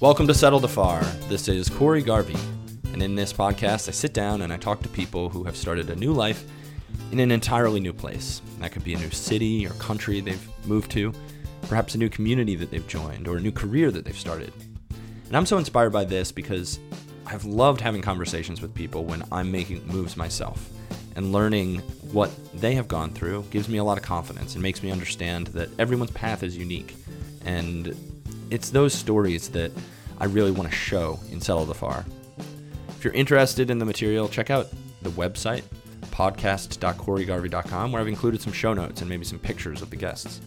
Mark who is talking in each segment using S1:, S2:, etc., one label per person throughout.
S1: Welcome to Settle the Far. This is Corey Garvey, and in this podcast, I sit down and I talk to people who have started a new life in an entirely new place. That could be a new city or country they've moved to, perhaps a new community that they've joined, or a new career that they've started. And I'm so inspired by this because I've loved having conversations with people when I'm making moves myself. And learning what they have gone through gives me a lot of confidence and makes me understand that everyone's path is unique. And it's those stories that I really want to show in Settle the Far. If you're interested in the material, check out the website, podcast.coreygarvey.com, where I've included some show notes and maybe some pictures of the guests.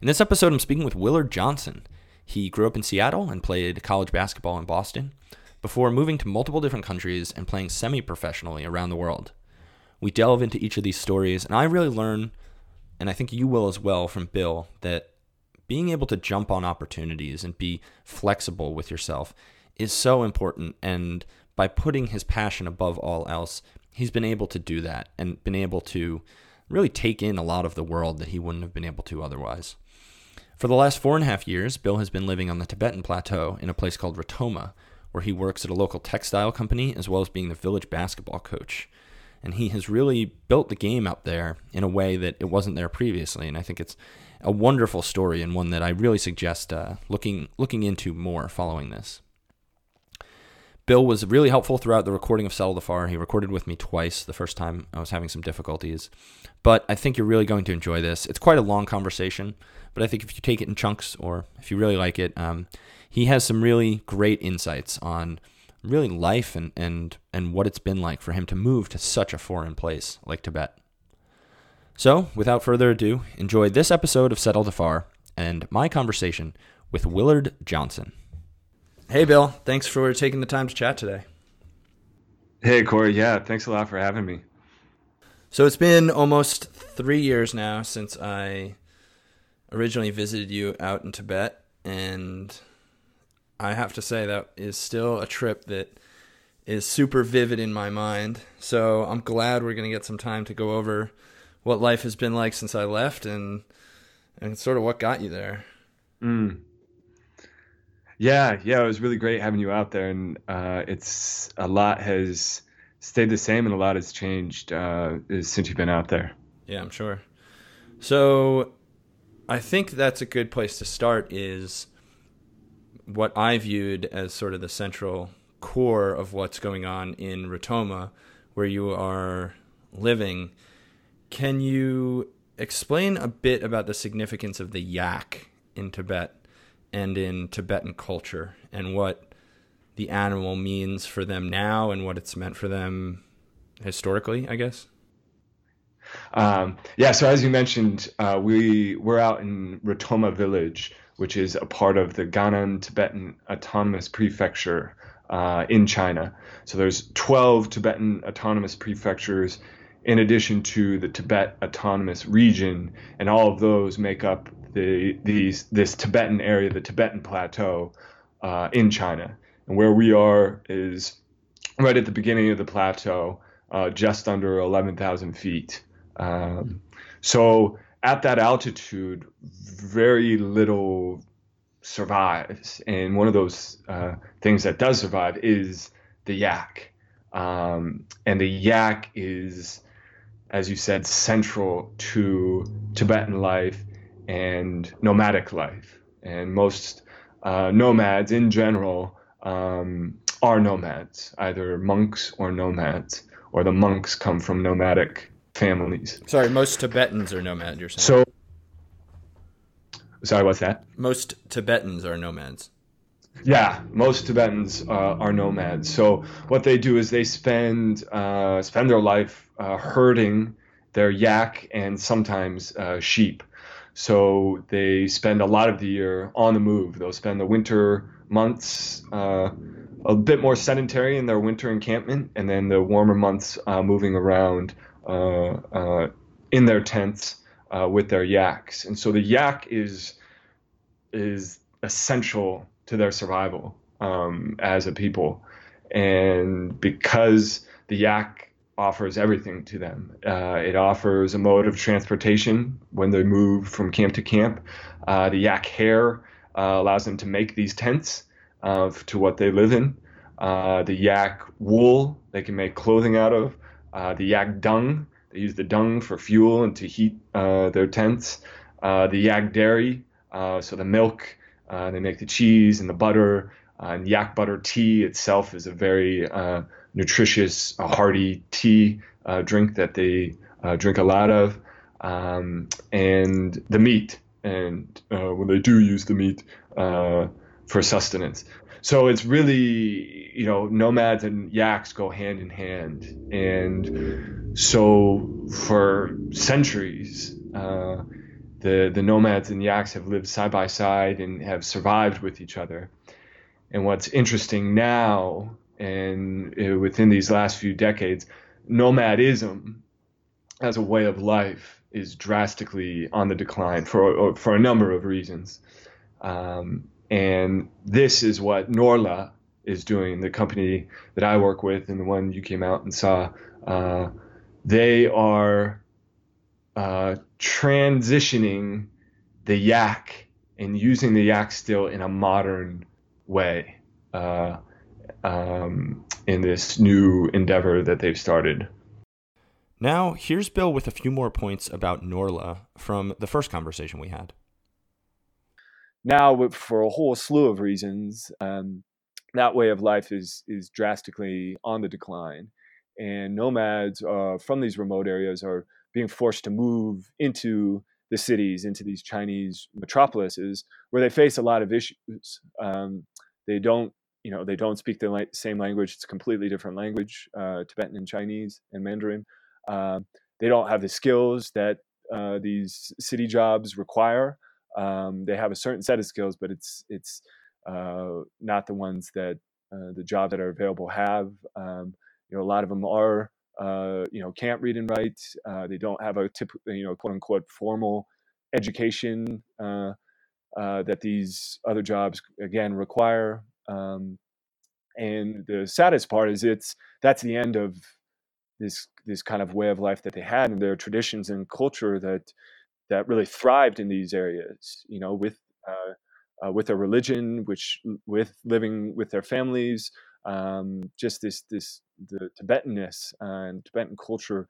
S1: In this episode, I'm speaking with Willard Johnson. He grew up in Seattle and played college basketball in Boston before moving to multiple different countries and playing semi professionally around the world. We delve into each of these stories, and I really learn, and I think you will as well from Bill, that being able to jump on opportunities and be flexible with yourself is so important. And by putting his passion above all else, he's been able to do that and been able to really take in a lot of the world that he wouldn't have been able to otherwise. For the last four and a half years, Bill has been living on the Tibetan Plateau in a place called Ritoma, where he works at a local textile company as well as being the village basketball coach. And he has really built the game out there in a way that it wasn't there previously. And I think it's a wonderful story and one that I really suggest uh, looking looking into more following this. Bill was really helpful throughout the recording of Settle the Far. He recorded with me twice. The first time I was having some difficulties, but I think you're really going to enjoy this. It's quite a long conversation, but I think if you take it in chunks or if you really like it, um, he has some really great insights on really life and, and and what it's been like for him to move to such a foreign place like Tibet. So, without further ado, enjoy this episode of Settle the Far and my conversation with Willard Johnson. Hey, Bill. Thanks for taking the time to chat today.
S2: Hey, Corey. Yeah, thanks a lot for having me.
S1: So, it's been almost three years now since I originally visited you out in Tibet, and I have to say that is still a trip that is super vivid in my mind. So, I'm glad we're going to get some time to go over what life has been like since I left and and sort of what got you there.
S2: Mm. Yeah, yeah, it was really great having you out there, and uh, it's a lot has stayed the same, and a lot has changed uh, since you've been out there.
S1: Yeah, I'm sure. So, I think that's a good place to start. Is what I viewed as sort of the central core of what's going on in Ritoma, where you are living can you explain a bit about the significance of the yak in Tibet and in Tibetan culture and what the animal means for them now and what it's meant for them historically, I guess?
S2: Um, yeah, so as you mentioned, uh, we we're out in Ritoma village, which is a part of the Gannan Tibetan Autonomous Prefecture uh, in China. So there's 12 Tibetan autonomous prefectures in addition to the Tibet Autonomous Region, and all of those make up the these this Tibetan area, the Tibetan Plateau uh, in China. And where we are is right at the beginning of the plateau, uh, just under 11,000 feet. Um, so at that altitude, very little survives, and one of those uh, things that does survive is the yak. Um, and the yak is as you said, central to Tibetan life and nomadic life. And most uh, nomads in general um, are nomads, either monks or nomads, or the monks come from nomadic families.
S1: Sorry, most Tibetans are nomads, you're saying?
S2: So, sorry, what's that?
S1: Most Tibetans are nomads.
S2: Yeah, most Tibetans uh, are nomads. So what they do is they spend uh, spend their life uh, herding their yak and sometimes uh, sheep. So they spend a lot of the year on the move. They'll spend the winter months uh, a bit more sedentary in their winter encampment, and then the warmer months uh, moving around in their tents with their yaks. And so the yak is is essential to their survival um, as a people. And because the yak offers everything to them, uh, it offers a mode of transportation when they move from camp to camp. Uh, the yak hair
S3: uh, allows them to make these tents uh, to what they live in. Uh, the yak wool they can make clothing out of. Uh, the yak dung they use the dung for fuel and to heat their tents. the yak dairy so the milk they make the cheese and the butter. and yak butter tea itself is a very nutritious, hearty tea drink that they drink a lot of. Um, and the meat and uh, when they do use the meat uh, for sustenance. So it's really, you know, nomads and yaks go hand in hand. And so for centuries, uh, the, the nomads and yaks have lived side by side and have survived with each other. And what's interesting now, and uh, within these last few decades, nomadism as a way of life is drastically on the decline for for a number of reasons. Um, and this is what Norlha is doing, the company that I work with and the one you came out and saw. Uh, they are uh, transitioning the yak and using the yak still in a modern way uh, um, in this new endeavor that they've started.
S1: Now, here's Bill with a few more points about Norlha from the first conversation we had.
S2: Now, for a whole slew of reasons, um, that way of life is is drastically on the decline, and nomads uh, from these remote areas are being forced to move into the cities, into these Chinese metropolises, where they face a lot of issues. Um, they don't, you know, they don't speak the la- same language; it's a completely different language, uh, Tibetan and Chinese and Mandarin. Uh, they don't have the skills that uh, these city jobs require. Um, they have a certain set of skills, but it's it's uh, not the ones that uh, the jobs that are available have. Um, you know, a lot of them are uh, you know can't read and write. Uh, they don't have a tip, you know quote unquote formal education that these other jobs again require. Um, and the saddest part is it's that's the end of this this kind of way of life that they had and their traditions and culture that that really thrived in these areas you know with uh, uh, with their religion which with living with their families um, just this this the tibetanness and tibetan culture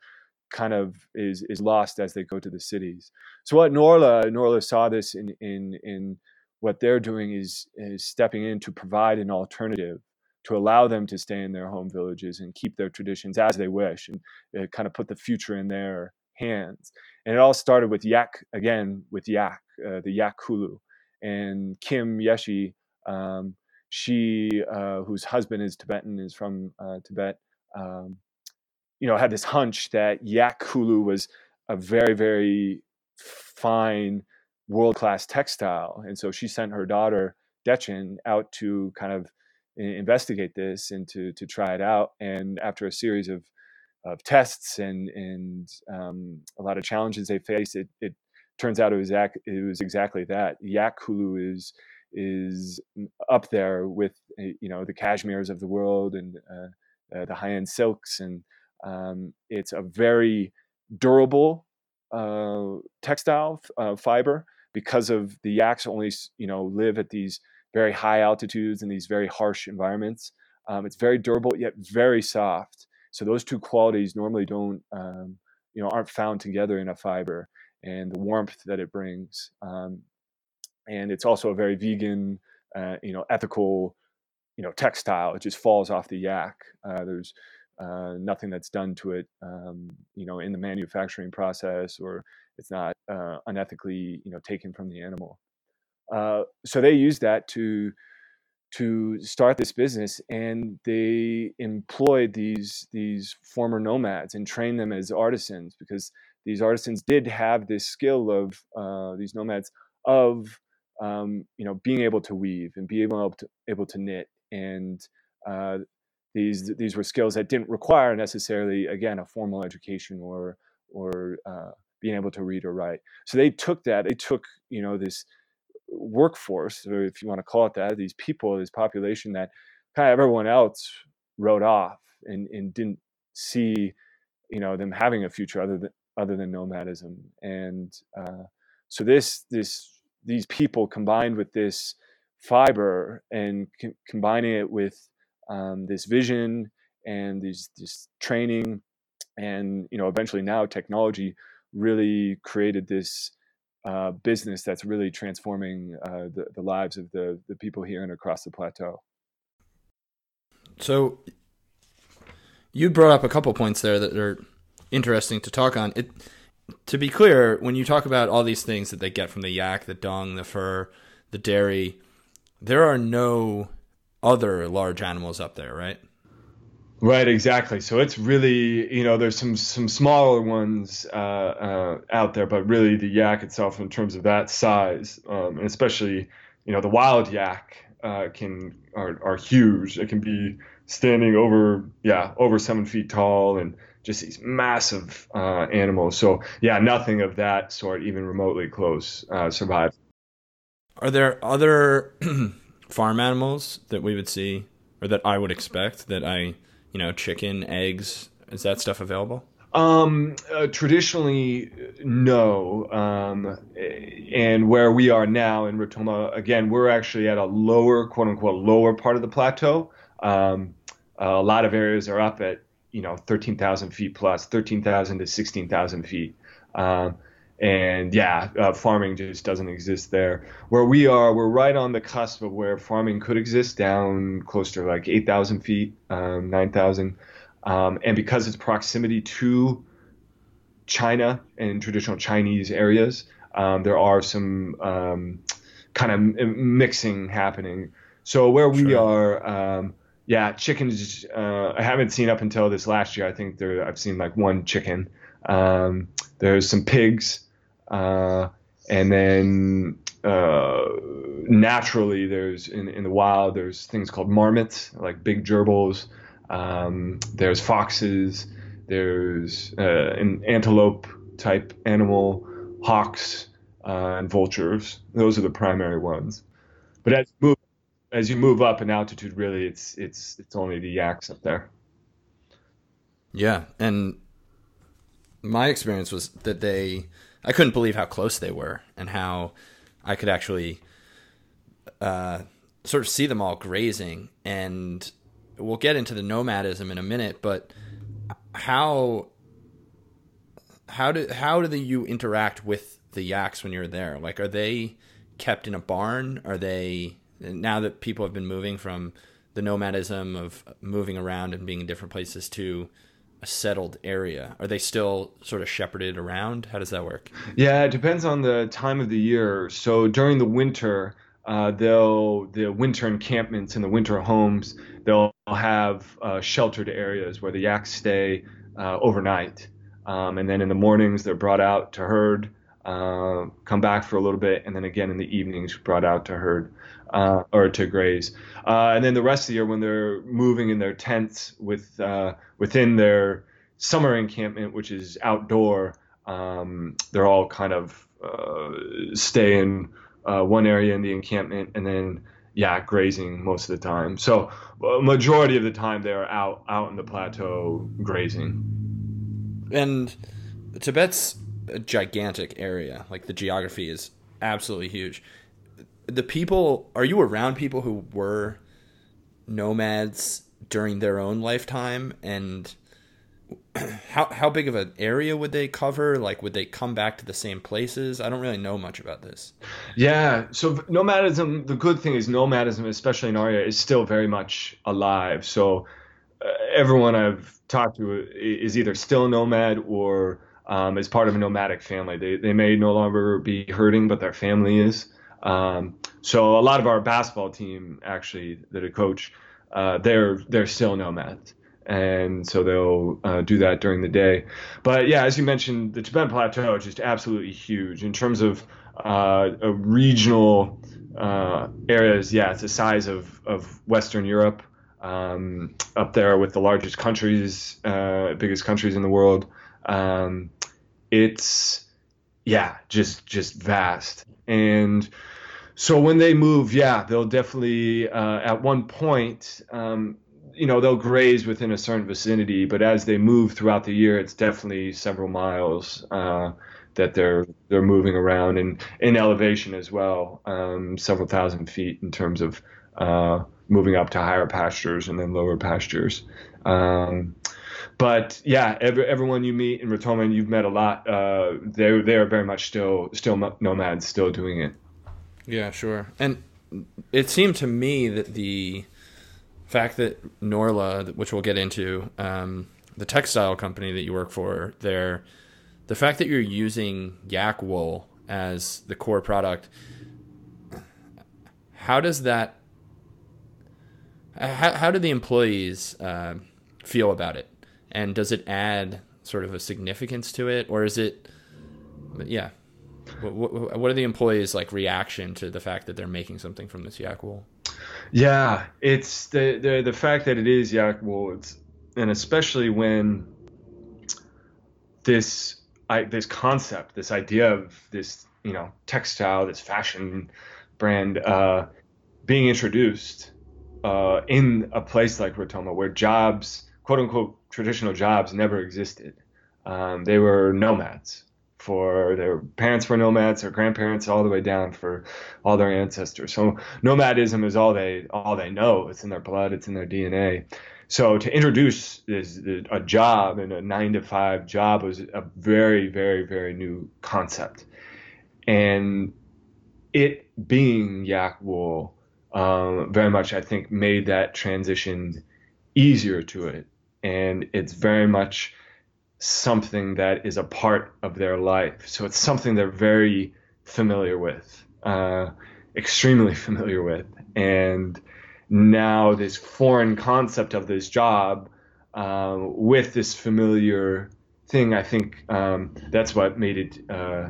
S2: kind of is is lost as they go to the cities so what norlha norlha saw this in in in what they're doing is is stepping in to provide an alternative to allow them to stay in their home villages and keep their traditions as they wish and kind of put the future in their hands. And it all started with Yak, again, with Yak, uh, the Yak Khullu. And Kim Yeshi, um, she, uh, whose husband is Tibetan, is from uh, Tibet, um, you know, had this hunch that Yak Khullu was a very, very fine, world class textile. And so she sent her daughter, Dechen, out to kind of investigate this and to to try it out. And after a series of of tests and and um, a lot of challenges they faced, it, it turns out it was it was exactly that. Yak Khullu is is up there with eh, you know the cashmeres of the world and uh, uh, the high end silks, and um, it's a very durable uh, textile uh, fiber because of the yaks only you know live at these very high altitudes and these very harsh environments. Um, it's very durable yet very soft. So those two qualities normally don't, um, you know, aren't found together in a fiber, and the warmth that it brings. And it's also a very vegan, uh, you know, ethical, you know, textile. It just falls off the yak. Uh, there's uh, nothing that's done to it, um, you know, in the manufacturing process, or it's not uh, unethically, you know, taken from the animal. Uh, so they used that to to start this business, and they employed these these former nomads and trained them as artisans because these artisans did have this skill of uh, these nomads of um, you know being able to weave and be able to able to knit and uh, these these were skills that didn't require necessarily again a formal education or or uh, being able to read or write. So they took that they took you know this workforce, or if you want to call it that, these people, this population that kind of everyone else wrote off and, and didn't see, you know, them having a future other than other than nomadism. And uh, so this this these people combined with this
S4: fiber and c- combining it with um, this vision and these this training and you know eventually now technology really created this uh, business that's really transforming uh, the, the lives of the, the people here and across the plateau.
S1: So you brought up a couple points there that are interesting to talk on. It to be clear, when you talk about all these things that they get from the yak, the dung, the fur, the dairy, there are no other large animals up there, right?
S2: Right, exactly. So it's really, you know, there's some some smaller ones uh, uh, out there, but really the yak itself, in terms of that size, um, and especially, you know, the wild yak uh, can are, are huge. It can be standing over, yeah, over seven feet tall, and just these massive uh, animals. So yeah, nothing of that sort, even remotely close, uh, survived.
S1: Are there other farm animals that we would see, or that I would expect that I you know, chicken, eggs? Is that stuff available?
S2: Um, uh, traditionally, no. Um, and where we are now in Ritoma, again, we're actually at a lower, quote unquote, lower part of the plateau. Um, a lot of areas are up at, you know, 13,000 feet plus, 13,000 to 16,000 feet. Um, and yeah, uh, farming just doesn't exist there. Where we are, we're right on the cusp of where farming could exist, down close to like 8,000 feet, um, 9,000. Um, and because its proximity to China and traditional Chinese areas, um, there are some um, kind of mixing happening. So where we sure. are, um, yeah, chickens. Uh, I haven't seen up until this last year. I think there I've seen like one chicken. Um, there's some pigs. Uh, and then uh, naturally, there's in, in the wild, there's things called marmots, like big gerbils. Um, there's foxes. There's uh, an antelope type animal, hawks, uh, and vultures. Those are the primary ones. But as as you move up in altitude, really, it's it's it's only the yaks up there.
S1: Yeah, and my experience was that they I couldn't believe how close they were and how I could actually uh, sort of see them all grazing. And we'll get into the nomadism in a minute, but how how do how do you interact with the yaks when you're there? Like, are they kept in a barn? Are they now that people have been moving from the nomadism of moving around and being in different places to a settled area? Are they still sort of shepherded around? How does that work?
S2: Yeah, it depends on the time of the year. So during the winter, uh, they'll the winter encampments and the winter homes they'll have uh, sheltered areas where the yaks stay uh, overnight, um, and then in the mornings they're brought out to herd, uh, come back for a little bit, and then again in the evenings brought out to herd uh, or to graze. Uh, and then the rest of the year, when they're moving in their tents with uh, within their summer encampment, which is outdoor, um, they're all kind of uh, stay in uh, one area in the encampment, and then yeah, grazing most of the time. So a majority of the time they're out out in the plateau grazing.
S1: And Tibet's a gigantic area. Like the geography is absolutely huge the people are you around people who were nomads during their own lifetime? And how how big of an area would they cover? Like would they come back to the same places? I don't really know much about this.
S2: Yeah so nomadism the good thing is nomadism especially in our area is still very much alive. So uh, everyone i've talked to is either still a nomad or um, is part of a nomadic family. They, they may no longer be herding but their family is. Um, so a lot of our basketball team, actually, that I coach, uh, they're they're still nomads, and so they'll uh, do that during the day. But yeah, as you mentioned, the Tibetan Plateau is just absolutely huge in terms of uh, regional uh, areas. Yeah, it's the size of of Western Europe. Um, up there with the largest countries, uh, biggest countries in the world. Um, it's yeah, just just vast. And so when they move, yeah, they'll definitely uh, at one point, um, you know, they'll graze within a certain vicinity. But as they move throughout the year, it's definitely several miles uh, that they're they're moving around and in elevation as well, um, several thousand feet in terms of uh, moving up to higher pastures and then lower pastures. Um, but yeah, every, everyone you meet in Ritoma, and you've met a lot, uh, they they are very much still still nomads, still doing it.
S1: Yeah, sure. And it seemed to me that the fact that Norlha, which we'll get into, um, the textile company that you work for, there, the fact that you're using yak wool as the core product, how does that? How, how do the employees uh, feel about it, and does it add sort of a significance to it, or is it? Yeah, what, what are the employees like reaction to the fact that they're making something from this yak wool?
S2: Yeah, it's the the the fact that it is yak wool. It's and especially when this I, this concept, this idea of this you know textile, this fashion brand uh, being introduced uh, in a place like Ritoma, where jobs, quote unquote, traditional jobs never existed. Um, they were nomads for their parents were nomads, their grandparents, all the way down for all their ancestors. So nomadism is all they all they know. It's in their blood. It's in their DNA. So to introduce this a job and a nine to five job was a very very very new concept, and it being yak wool um, very much I think made that transition easier to it, and it's very much something that is a part of their life. So it's something they're very familiar with, uh, extremely familiar with, and now this foreign concept of this job um, with this familiar thing, I think um, that's what made it uh,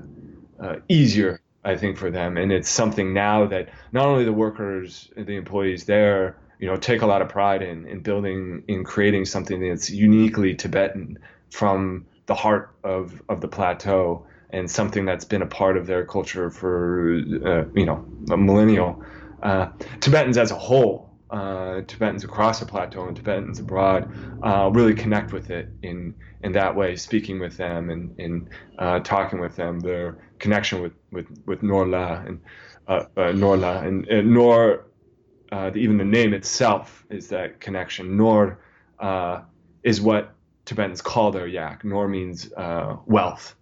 S2: uh, easier, I think, for them. And it's something now that not only the workers, the employees there, you know, take a lot of pride in, in building, in creating something that's uniquely Tibetan from the heart of, of the plateau and something that's been a part of their culture for, uh, you know, a millennial. Uh, Tibetans as a whole uh, Tibetans across the plateau and Tibetans abroad uh, really connect with it in in that way, speaking with them and, and uh, talking with them. Their connection with with with Norlha and uh, Norlha and, and Nor, even the name itself is that connection. Nor is what Tibetans call their yak. Nor means wealth,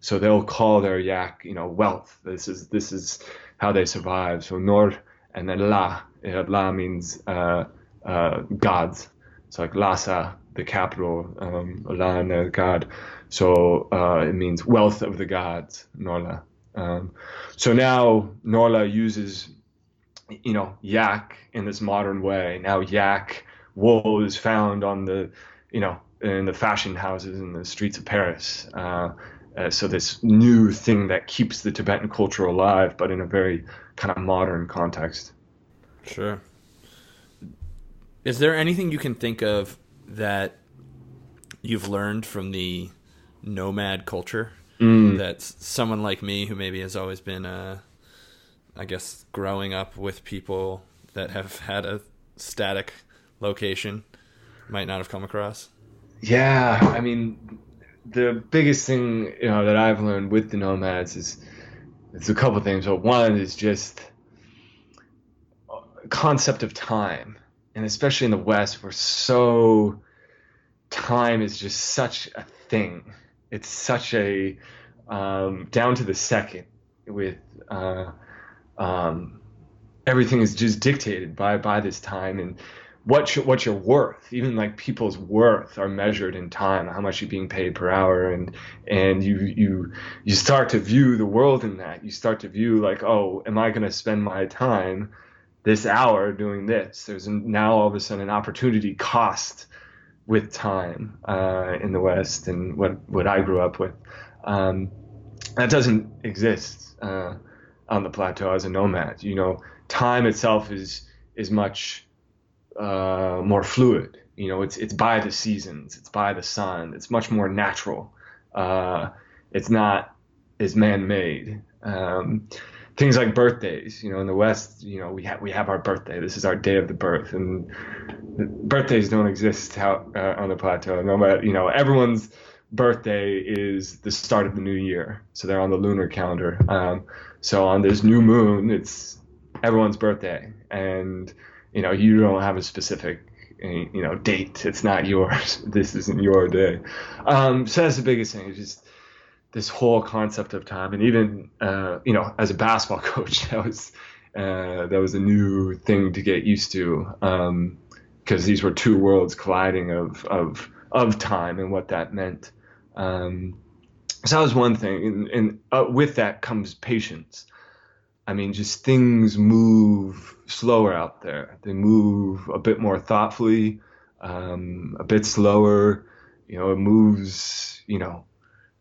S2: so they'll call their yak, you know, wealth. This is this is how they survive. So Nor and then La La means uh, uh, gods. So like Lhasa, the capital, um, Lan, god. So uh, it means wealth of the gods, Norlha. Um, so now Norlha uses, you know, yak in this modern way. Now yak wool is found on the, you know, in the fashion houses in the streets of Paris. Uh, uh, so this new thing that keeps the Tibetan culture alive, but in a very kind of modern context.
S1: Sure. Is there anything you can think of that you've learned from the nomad culture mm. that someone like me who maybe has always been uh I guess growing up with people that have had a static location might not have come across?
S2: Yeah, I mean the biggest thing you know that I've learned with the nomads is it's a couple things. But one is just concept of time, and especially in the West, we're so time is just such a thing. It's such a um, down to the second with uh, um, everything is just dictated by by this time and what your, what you're worth. Even like people's worth are measured in time, how much you're being paid per hour, and and you you you start to view the world in that. You start to view like, oh, am I going to spend my time this hour doing this. There's now all of a sudden an opportunity cost with time uh, in the West and what what I grew up with. Um, that doesn't exist uh, on the plateau as a nomad. You know, time itself is is much uh, more fluid. You know, it's it's by the seasons, it's by the sun, it's much more natural. Uh, it's not as man-made. Um, things like birthdays. You know, in the West, you know, we have we have our birthday. This is our day of the birth, and birthdays don't exist out uh, on the plateau. No matter, you know, everyone's birthday is the start of the new year. So they're on the lunar calendar. Um, so on this new moon, it's everyone's birthday, and you know you don't have a specific you know date. It's not yours. This isn't your day. Um, so that's the biggest thing. Just this whole concept of time, and even uh, you know as a basketball coach, that was uh, that was a new thing to get used to because um, these were two worlds colliding of of of time and what that meant. Um, so that was one thing, and, and uh, with that comes patience. I mean, just things move slower out there. They move a bit more thoughtfully, um, a bit slower. You know, it moves, you know,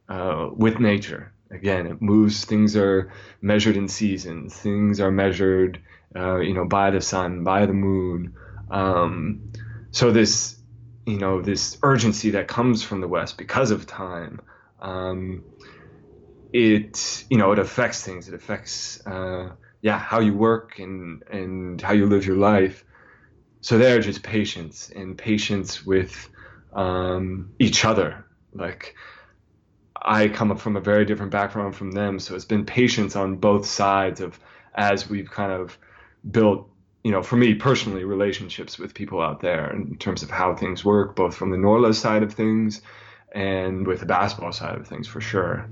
S2: uh, with nature. Again, it moves. Things are measured in seasons. Things are measured, uh, you know, by the sun, by the moon. Um, so this, you know, this urgency that comes from the West because of time. Um, it you know it affects things. It affects uh, yeah how you work and and how you live your life. So there, just patience and patience with um, each other. Like I come from a very different background from them, so it's been patience on both sides of as we've kind of built you know, for me personally, relationships with people out there in terms of how things work, both from the Norlha side of things and with the basketball side of things for sure.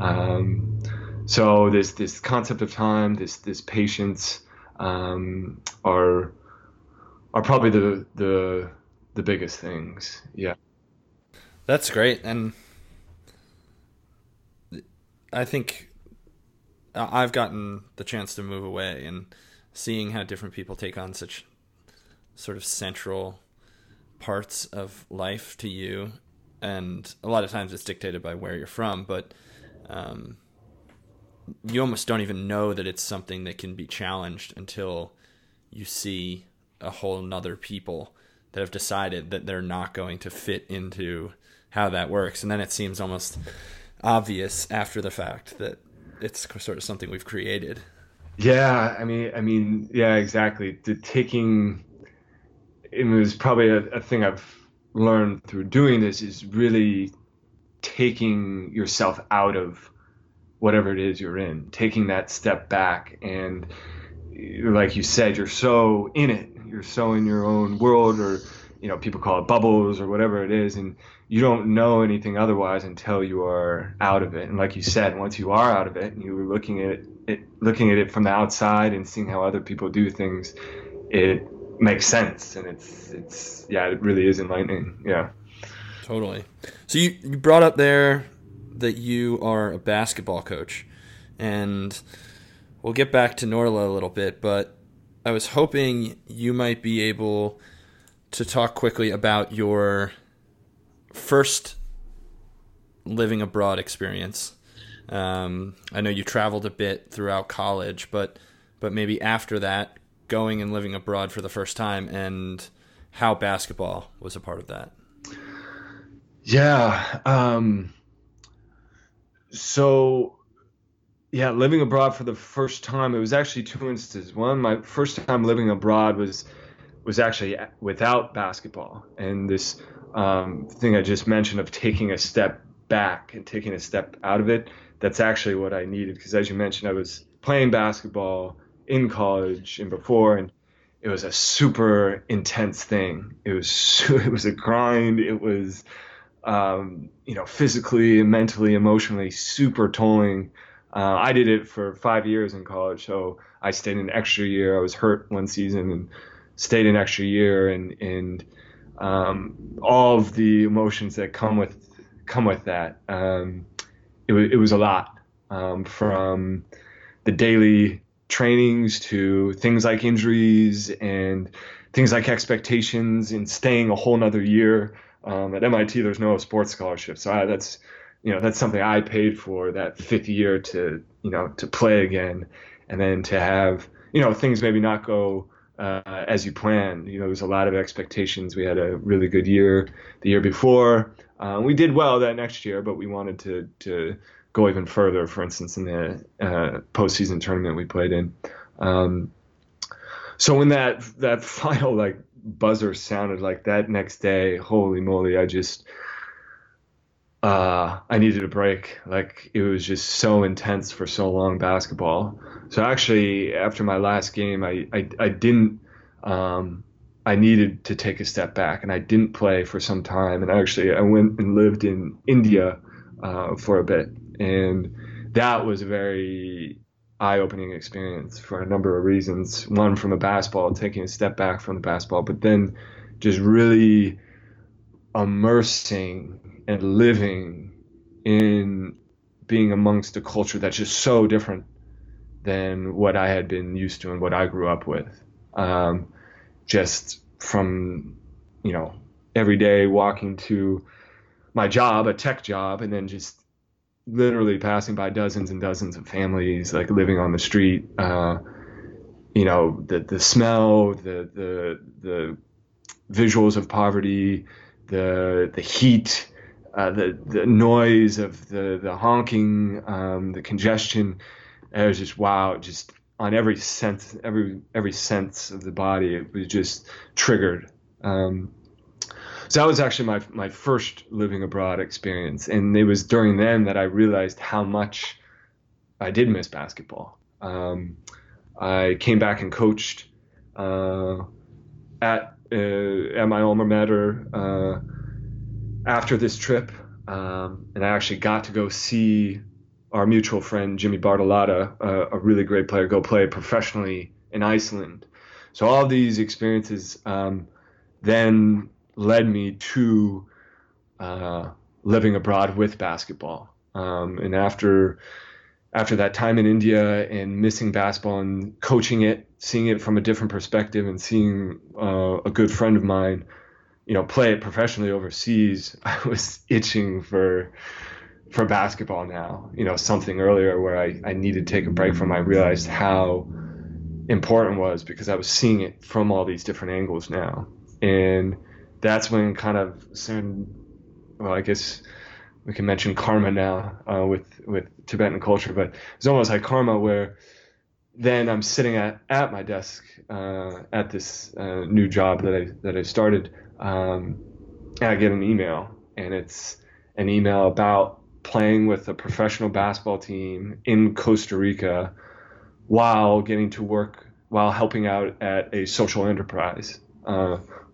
S2: Um, so this this concept of time, this this patience, um, are are probably the the the biggest things. Yeah,
S1: that's great, and I think I've gotten the chance to move away and seeing how different people take on such sort of central parts of life to you. And a lot of times it's dictated by where you're from but um, you almost don't even know that it's something that can be challenged until you see a whole nother people that have decided that they're not going to fit into how that works. And then it seems almost obvious after the fact that it's sort of something we've created.
S2: Yeah i mean i mean yeah exactly. The taking it was probably a, a thing i've learned through doing this is really taking yourself out of whatever it is you're in, taking that step back. And like you said, you're so in it, you're so in your own world, or, you know, people call it bubbles or whatever it is. And you don't know anything otherwise until you are out of it. And like you said, once you are out of it and you are looking at it, looking at it from the outside and seeing how other people do things, it makes sense. And it's, it's, yeah, it really is enlightening. Yeah.
S1: Totally. So you, you brought up there that you are a basketball coach, and we'll get back to Norlha a little bit, but I was hoping you might be able to talk quickly about your first living abroad experience. Um, I know you traveled a bit throughout college, but but maybe after that, going and living abroad for the first time, and how basketball was a part of that.
S2: Yeah. Um, so, yeah, living abroad for the first time, it was actually two instances. One, my first time living abroad was was actually without basketball, and this um, thing I just mentioned of taking a step back and taking a step out of it. That's actually what I needed because, as you mentioned, I was playing basketball in college and before, and it was a super intense thing. It was it was a grind. It was um, you know, physically, mentally, emotionally, super tolling. Uh, I did it for five years in college, so I stayed an extra year. I was hurt one season and stayed an extra year, and and um, all of the emotions that come with come with that. Um, it was it was a lot um, from the daily trainings to things like injuries and things like expectations and staying a whole nother year um, at MIT, there's no sports scholarship, so I, that's you know that's something I paid for that fifth year to you know to play again, and then to have you know things maybe not go uh, as you planned. You know, there's a lot of expectations. We had a really good year the year before. Um, we did well that next year, but we wanted to to go even further. For instance, in the uh, postseason tournament we played in. Um, so when that that final like buzzer sounded like that next day, holy moly, I just uh, I needed a break. Like it was just so intense for so long basketball. So actually, after my last game, I I, I didn't. Um, I needed to take a step back, and I didn't play for some time. And actually, I went and lived in India uh, for a bit, and that was a very eye-opening experience for a number of reasons. One, from a basketball, taking a step back from the basketball, but then just really immersing and living in being amongst a culture that's just so different than what I had been used to and what I grew up with. Um, just from, you know, every day walking to my job, a tech job, and then just literally passing by dozens and dozens of families, like living on the street. Uh, you know, the the smell, the the the visuals of poverty, the the heat, uh, the the noise of the the honking, um, the congestion. It was just wow, just on every sense, every every sense of the body, it was just triggered. Um, so that was actually my my first living abroad experience, and it was during then that I realized how much I did miss basketball. Um, I came back and coached uh, at uh, at my alma mater uh, after this trip, um, and I actually got to go see our mutual friend Jimmy Bartolotta, a really great player, go play professionally in Iceland. So all these experiences um, then led me to uh, living abroad with basketball. Um, and after after that time in India and missing basketball and coaching it, seeing it from a different perspective, and seeing uh, a good friend of mine, you know, play it professionally overseas, I was itching for for basketball now. You know, something earlier where I, I needed to take a break from. I realized how important it was because I was seeing it from all these different angles now, and that's when kind of soon, well, I guess we can mention karma now uh, with with Tibetan culture, but it's almost like karma where then I'm sitting at, at my desk uh, at this uh, new job that I that I started, um, and I get an email, and it's an email about playing with a professional basketball team in Costa Rica while getting to work while helping out at a social enterprise,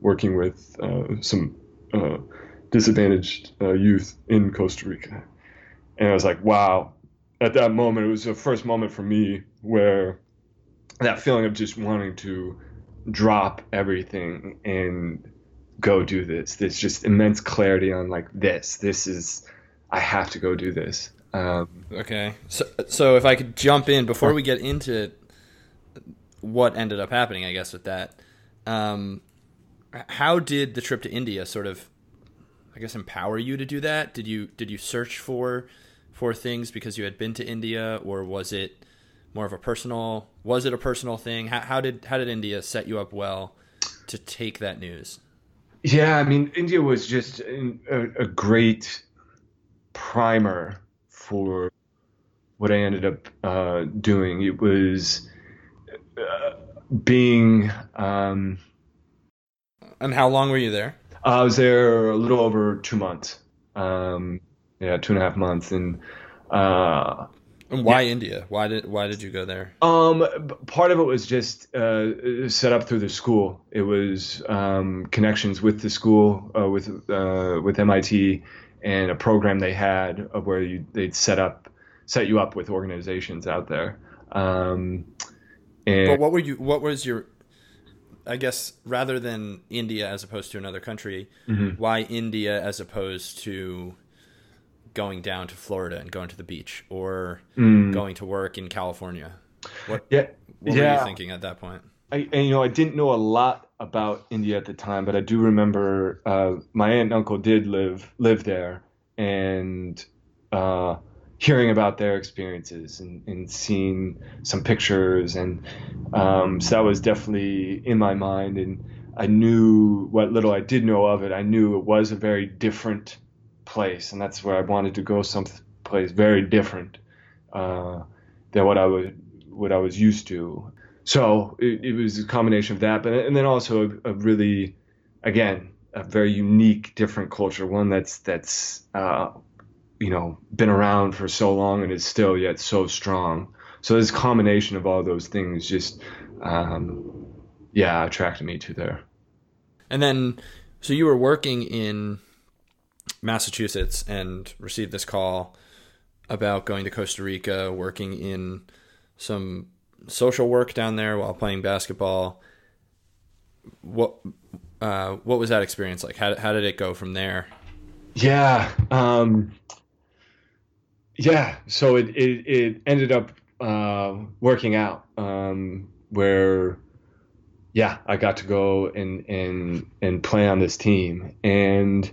S2: working with uh, some uh, disadvantaged uh, youth in Costa Rica. And I was like, wow. At that moment, it was the first moment for me where that feeling of just wanting to drop everything and go do this. There's just immense clarity on like this. This is, I have to go do this. Um,
S1: okay. So, so if I could jump in before we get into what ended up happening, I guess with that, um, how did the trip to India sort of I guess empower you to do that? Did you did you search for for things because you had been to India, or was it more of a personal? Was it a personal thing? How, how did how did India set you up well to take that news?
S2: Yeah, I mean, India was just a, a great primer for what I ended up uh, doing. It was uh, being. Um,
S1: and how long were you there?
S2: I was there a little over two months. Um, yeah, two and a half months, and uh,
S1: and why yeah. India? Why did why did you go there?
S2: Um, part of it was just uh, set up through the school. It was um, connections with the school, uh, with uh, with MIT, and a program they had of where you, they'd set up set you up with organizations out there. Um,
S1: and but what were you? What was your I guess rather than India as opposed to another country, mm-hmm. why India as opposed to going down to Florida and going to the beach or mm. going to work in California? What, yeah, what yeah. were you thinking at that point?
S2: I, and, you know, I didn't know a lot about India at the time, but I do remember uh, my aunt and uncle did live live there, and uh, hearing about their experiences and, and seeing some pictures. And um, so that was definitely in my mind. And i knew what little i did know of it i knew it was a very different place. And that's where i wanted to go someplace very different uh, than what i would what i was used to. So it, it was a combination of that but and then also a, a really again a very unique different culture one that's that's uh, you know been around for so long and is still yet so strong. So this combination of all those things just um, yeah attracted me to there.
S1: And then so you were working in Massachusetts and received this call about going to Costa Rica, working in some social work down there while playing basketball. What uh, what was that experience like? How how did it go from there?
S2: Yeah, um, yeah. So it it, it ended up uh, working out um, where yeah, I got to go and and and play on this team, and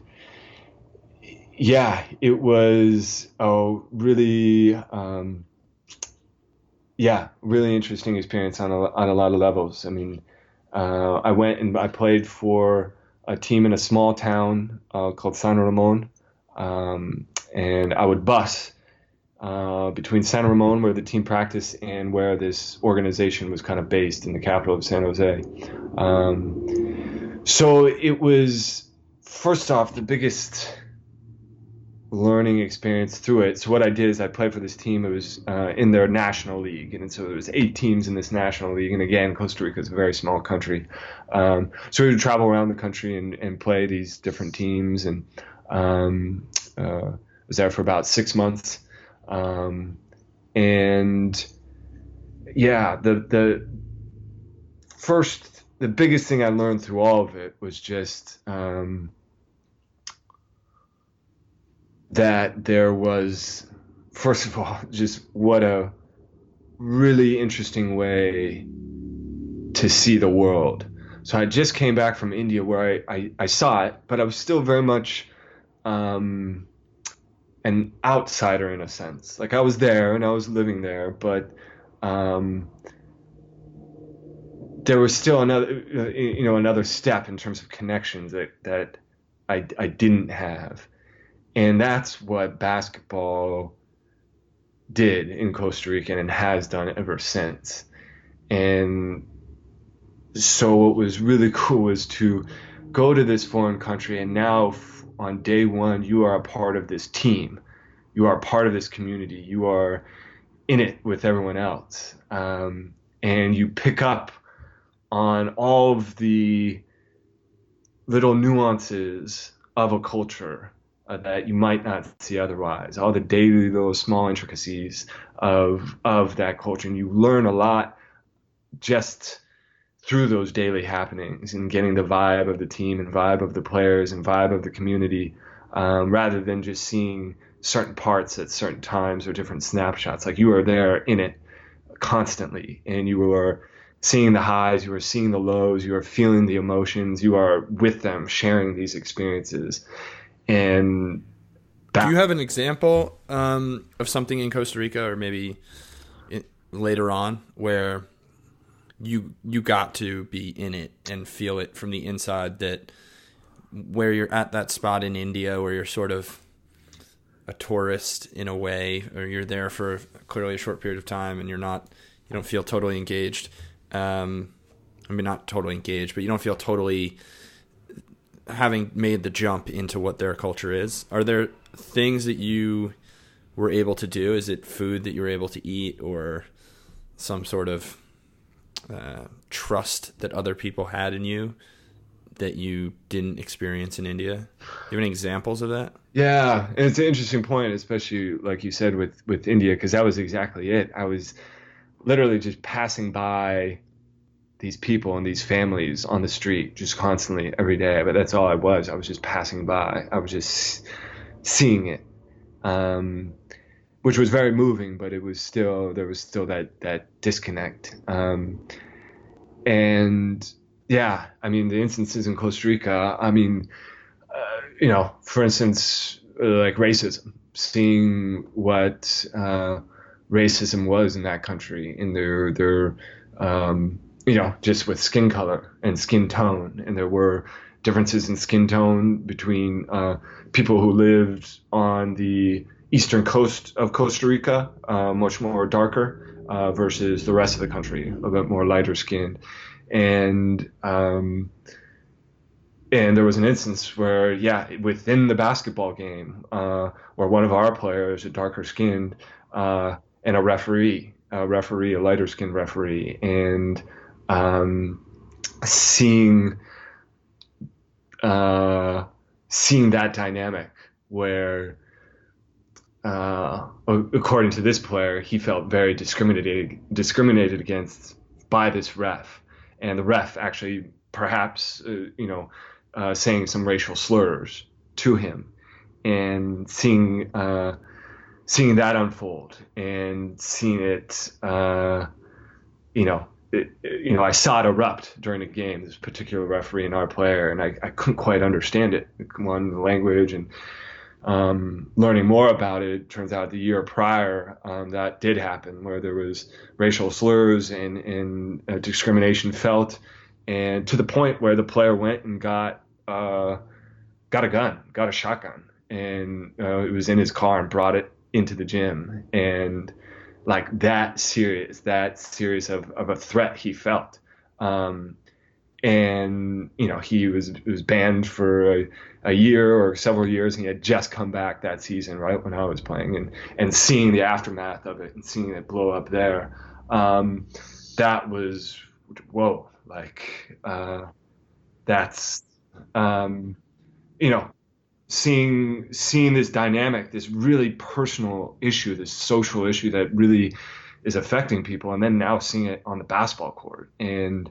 S2: yeah, it was a really um, yeah, really interesting experience on a, on a lot of levels. I mean, uh, I went and I played for a team in a small town uh, called San Ramon, um, and I would bus uh, between San Ramon, where the team practiced, and where this organization was kind of based in the capital of San Jose. Um, so it was, first off, the biggest learning experience through it. So what I did is I played for this team. It was uh, in their national league, and so there was eight teams in this national league. And again, Costa Rica is a very small country, um, so we would travel around the country and, and play these different teams. And um, uh, was there for about six months. Um, and yeah, the the first, the biggest thing I learned through all of it was just um, that there was, first of all, just what a really interesting way to see the world. So I just came back from India where I, I, I saw it, but I was still very much um, an outsider in a sense. Like I was there and I was living there, but um, there was still another, uh, you know, another step in terms of connections that that I I didn't have, and that's what basketball did in Costa Rica and has done ever since. And so what was really cool was to go to this foreign country and now on day one, you are a part of this team. You are a part of this community. You are in it with everyone else. Um, and you pick up on all of the little nuances of a culture uh, that you might not see otherwise. All the daily little small intricacies of of that culture, and you learn a lot just through those daily happenings and getting the vibe of the team and vibe of the players and vibe of the community um, rather than just seeing certain parts at certain times or different snapshots. Like you are there in it constantly and you are seeing the highs you are seeing the lows you are feeling the emotions you are with them sharing these experiences. And
S1: that- do you have an example um, of something in costa rica or maybe later on where you you got to be in it and feel it from the inside that where you're at that spot in India where you're sort of a tourist in a way or you're there for clearly a short period of time and you're not you don't feel totally engaged um, I mean not totally engaged but you don't feel totally having made the jump into what their culture is. Are there things that you were able to do? Is it food that you were able to eat or some sort of uh, trust that other people had in you that you didn't experience in India? Do you have any examples of that?
S2: Yeah, and it's an interesting point, especially like you said with with India, because that was exactly it. I was literally just passing by these people and these families on the street just constantly every day. But that's all I was. I was just passing by. I was just seeing it. Um, which was very moving, but it was still there was still that that disconnect. Um, and yeah, I mean the instances in Costa Rica. I mean, uh, you know, for instance, like racism, seeing what uh, racism was in that country, in their their um, you know, just with skin color and skin tone, and there were differences in skin tone between uh, people who lived on the eastern coast of Costa Rica, uh, much more darker, uh, versus the rest of the country, a bit more lighter skinned. And um, and there was an instance where, yeah, within the basketball game, uh, where one of our players, a darker skinned, uh, and a referee, a referee, a lighter skinned referee, and um, seeing uh, seeing that dynamic where uh, according to this player, he felt very discriminated discriminated against by this ref, and the ref actually perhaps uh, you know uh, saying some racial slurs to him, and seeing uh, seeing that unfold and seeing it, uh, you know. It, you know, I saw it erupt during a game. This particular referee and our player, and I, I couldn't quite understand it. One, the language, and um, learning more about it, it turns out the year prior um, that did happen, where there was racial slurs and, and uh, discrimination felt, and to the point where the player went and got uh, got a gun, got a shotgun, and uh, it was in his car and brought it into the gym, and like that serious, that serious of, of a threat he felt. Um, and you know he was was banned for a, a, year or several years and he had just come back that season right when I was playing. And and seeing the aftermath of it and seeing it blow up there um, that was whoa like uh, that's um, you know seeing seeing this dynamic this really personal issue this social issue that really is affecting people and then now seeing it on the basketball court. And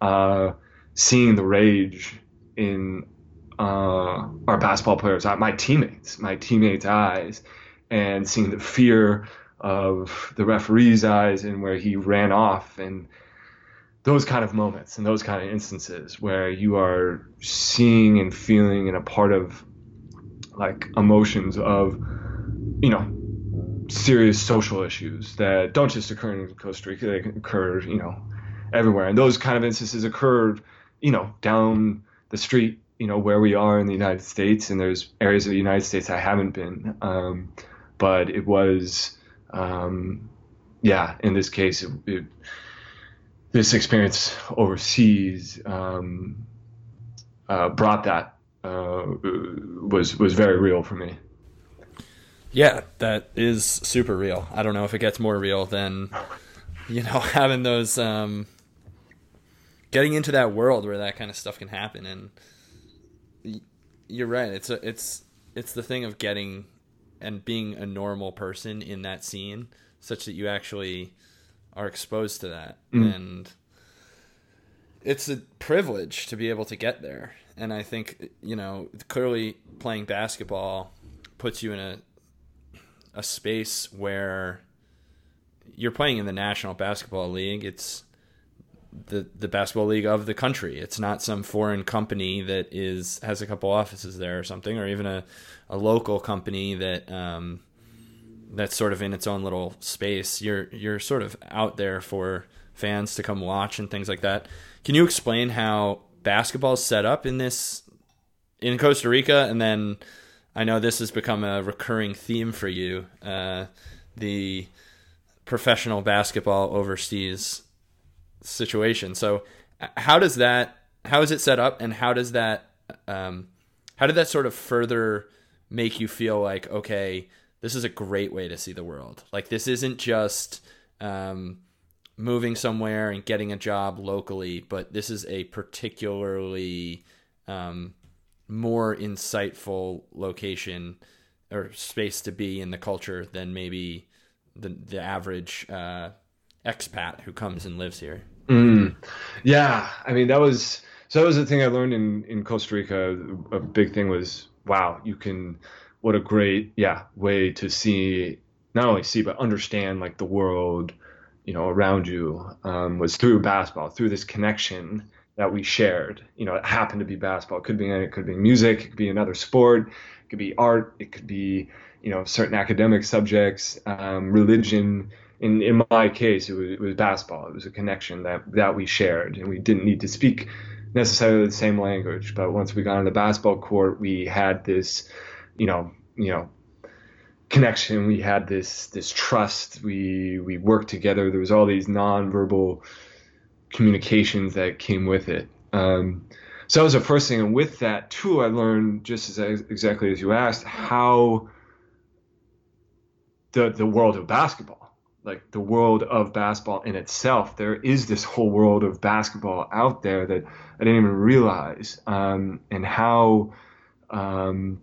S2: uh, seeing the rage in uh, our basketball players, uh, my teammates, my teammates' eyes, and seeing the fear of the referee's eyes and where he ran off and those kind of moments and those kind of instances where you are seeing and feeling and a part of like emotions of you know serious social issues that don't just occur in Costa Rica they occur you know everywhere. And those kind of instances occurred you know, down the street, you know, where we are in the United States, and there's areas of the United States I haven't been. Um, but it was, um, yeah, in this case, it, it, this experience overseas um, uh, brought that uh, was was very real for me.
S1: Yeah, that is super real. I don't know if it gets more real than you know having those um, getting into that world where that kind of stuff can happen. And you're right. It's a, it's it's the thing of getting and being a normal person in that scene such that you actually are exposed to that. Mm. and it's a privilege to be able to get there. And i think you know clearly playing basketball puts you in a a space where you're playing in the national basketball league. It's the the basketball league of the country. It's not some foreign company that is has a couple offices there or something, or even a, a local company that um, that's sort of in its own little space. You're you're sort of out there for fans to come watch and things like that. Can you explain how basketball is set up in this in Costa Rica? And then I know this has become a recurring theme for you, uh, the professional basketball overseas situation. So how does that how is it set up and how does that um, how did that sort of further make you feel like okay this is a great way to see the world like this isn't just um, moving somewhere and getting a job locally but this is a particularly um, more insightful location or space to be in the culture than maybe the the average uh, expat who comes and lives here
S2: Mm. Yeah, I mean that was so that was the thing I learned in in Costa Rica. A big thing was wow, you can what a great yeah way to see not only see but understand like the world you know around you um, was through basketball through this connection that we shared you know it happened to be basketball it could be it could be music it could be another sport it could be art it could be you know certain academic subjects um, religion in in my case, it was, it was basketball. It was a connection that that we shared, and we didn't need to speak necessarily the same language. But once we got on the basketball court, we had this, you know, you know, connection. We had this this trust. We we worked together. There was all these nonverbal communications that came with it. Um, so that was the first thing. And with that too, I learned just as exactly as you asked how the the world of basketball, like the world of basketball in itself, there is this whole world of basketball out there that I didn't even realize, um, and how. Um,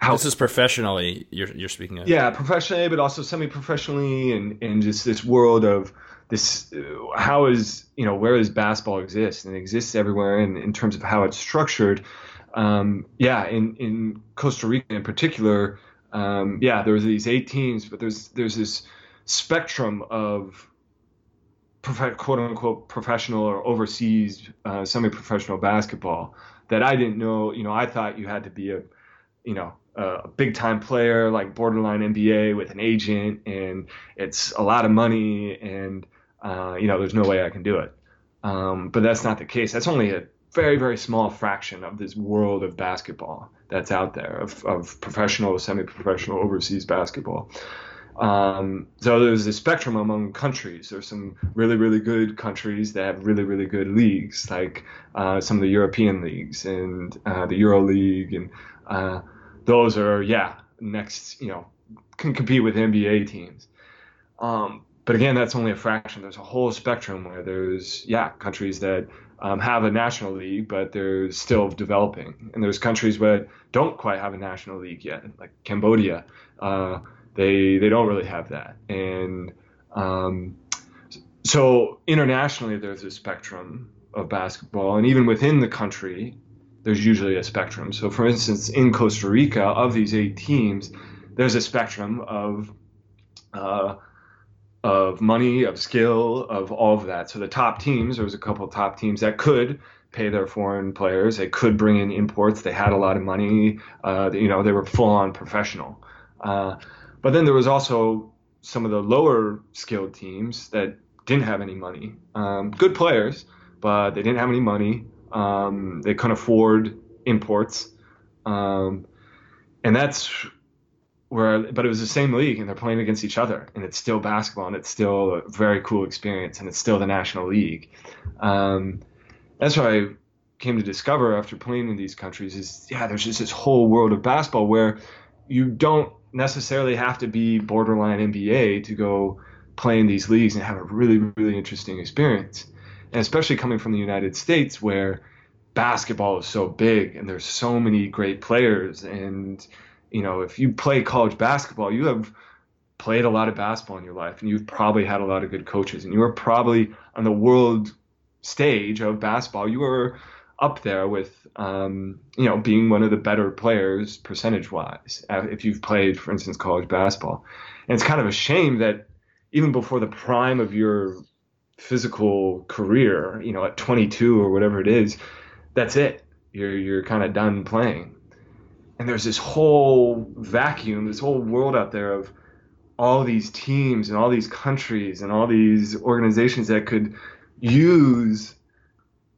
S1: how, this is professionally you're, you're speaking of.
S2: Yeah professionally but also semi-professionally and, and just this world of this how is you know where does basketball exist? And it exists everywhere and in terms of how it's structured. Um, yeah in in Costa Rica in particular um, yeah there's these eight teams but there's there's this spectrum of quote unquote professional or overseas uh, semi-professional basketball that I didn't know you know I thought you had to be a you know a big time player like borderline NBA with an agent and it's a lot of money and uh, you know, there's no way I can do it. Um, but that's not the case. That's only a very, very small fraction of this world of basketball that's out there of, of professional, semi-professional, overseas basketball. Um, so there's a spectrum among countries. There's some really, really good countries that have really, really good leagues, like uh, some of the European leagues and uh, the Euro League, and uh, those are yeah next, you know, can compete with NBA teams. Um, but again, that's only a fraction. There's a whole spectrum where there's yeah countries that um, have a national league, but they're still developing, and there's countries where don't quite have a national league yet, like Cambodia. They they don't really have that, and um, so internationally there's a spectrum of basketball, and even within the country, there's usually a spectrum. So, for instance, in Costa Rica, of these eight teams, there's a spectrum of uh, of money, of skill, of all of that. So the top teams, there was a couple of top teams that could pay their foreign players. They could bring in imports. They had a lot of money. Uh, you know, they were full on professional. Uh, but then there was also some of the lower skilled teams that didn't have any money. Um, good players, but they didn't have any money. Um, they couldn't afford imports. Um, and that's where but it was the same league and they're playing against each other and it's still basketball and it's still a very cool experience and it's still the national league um, that's what i came to discover after playing in these countries is yeah there's just this whole world of basketball where you don't necessarily have to be borderline nba to go play in these leagues and have a really really interesting experience. And especially coming from the united states where basketball is so big and there's so many great players. And you know, if you play college basketball, you have played a lot of basketball in your life and you've probably had a lot of good coaches. And you are probably on the world stage of basketball. You are up there with, um, you know, being one of the better players percentage wise uh, if you've played, for instance, college basketball. And it's kind of a shame that even before the prime of your physical career, you know, at 22 or whatever it is, that's it. You're you're kind of done playing and there's this whole vacuum, this whole world out there of all these teams and all these countries and all these organizations that could use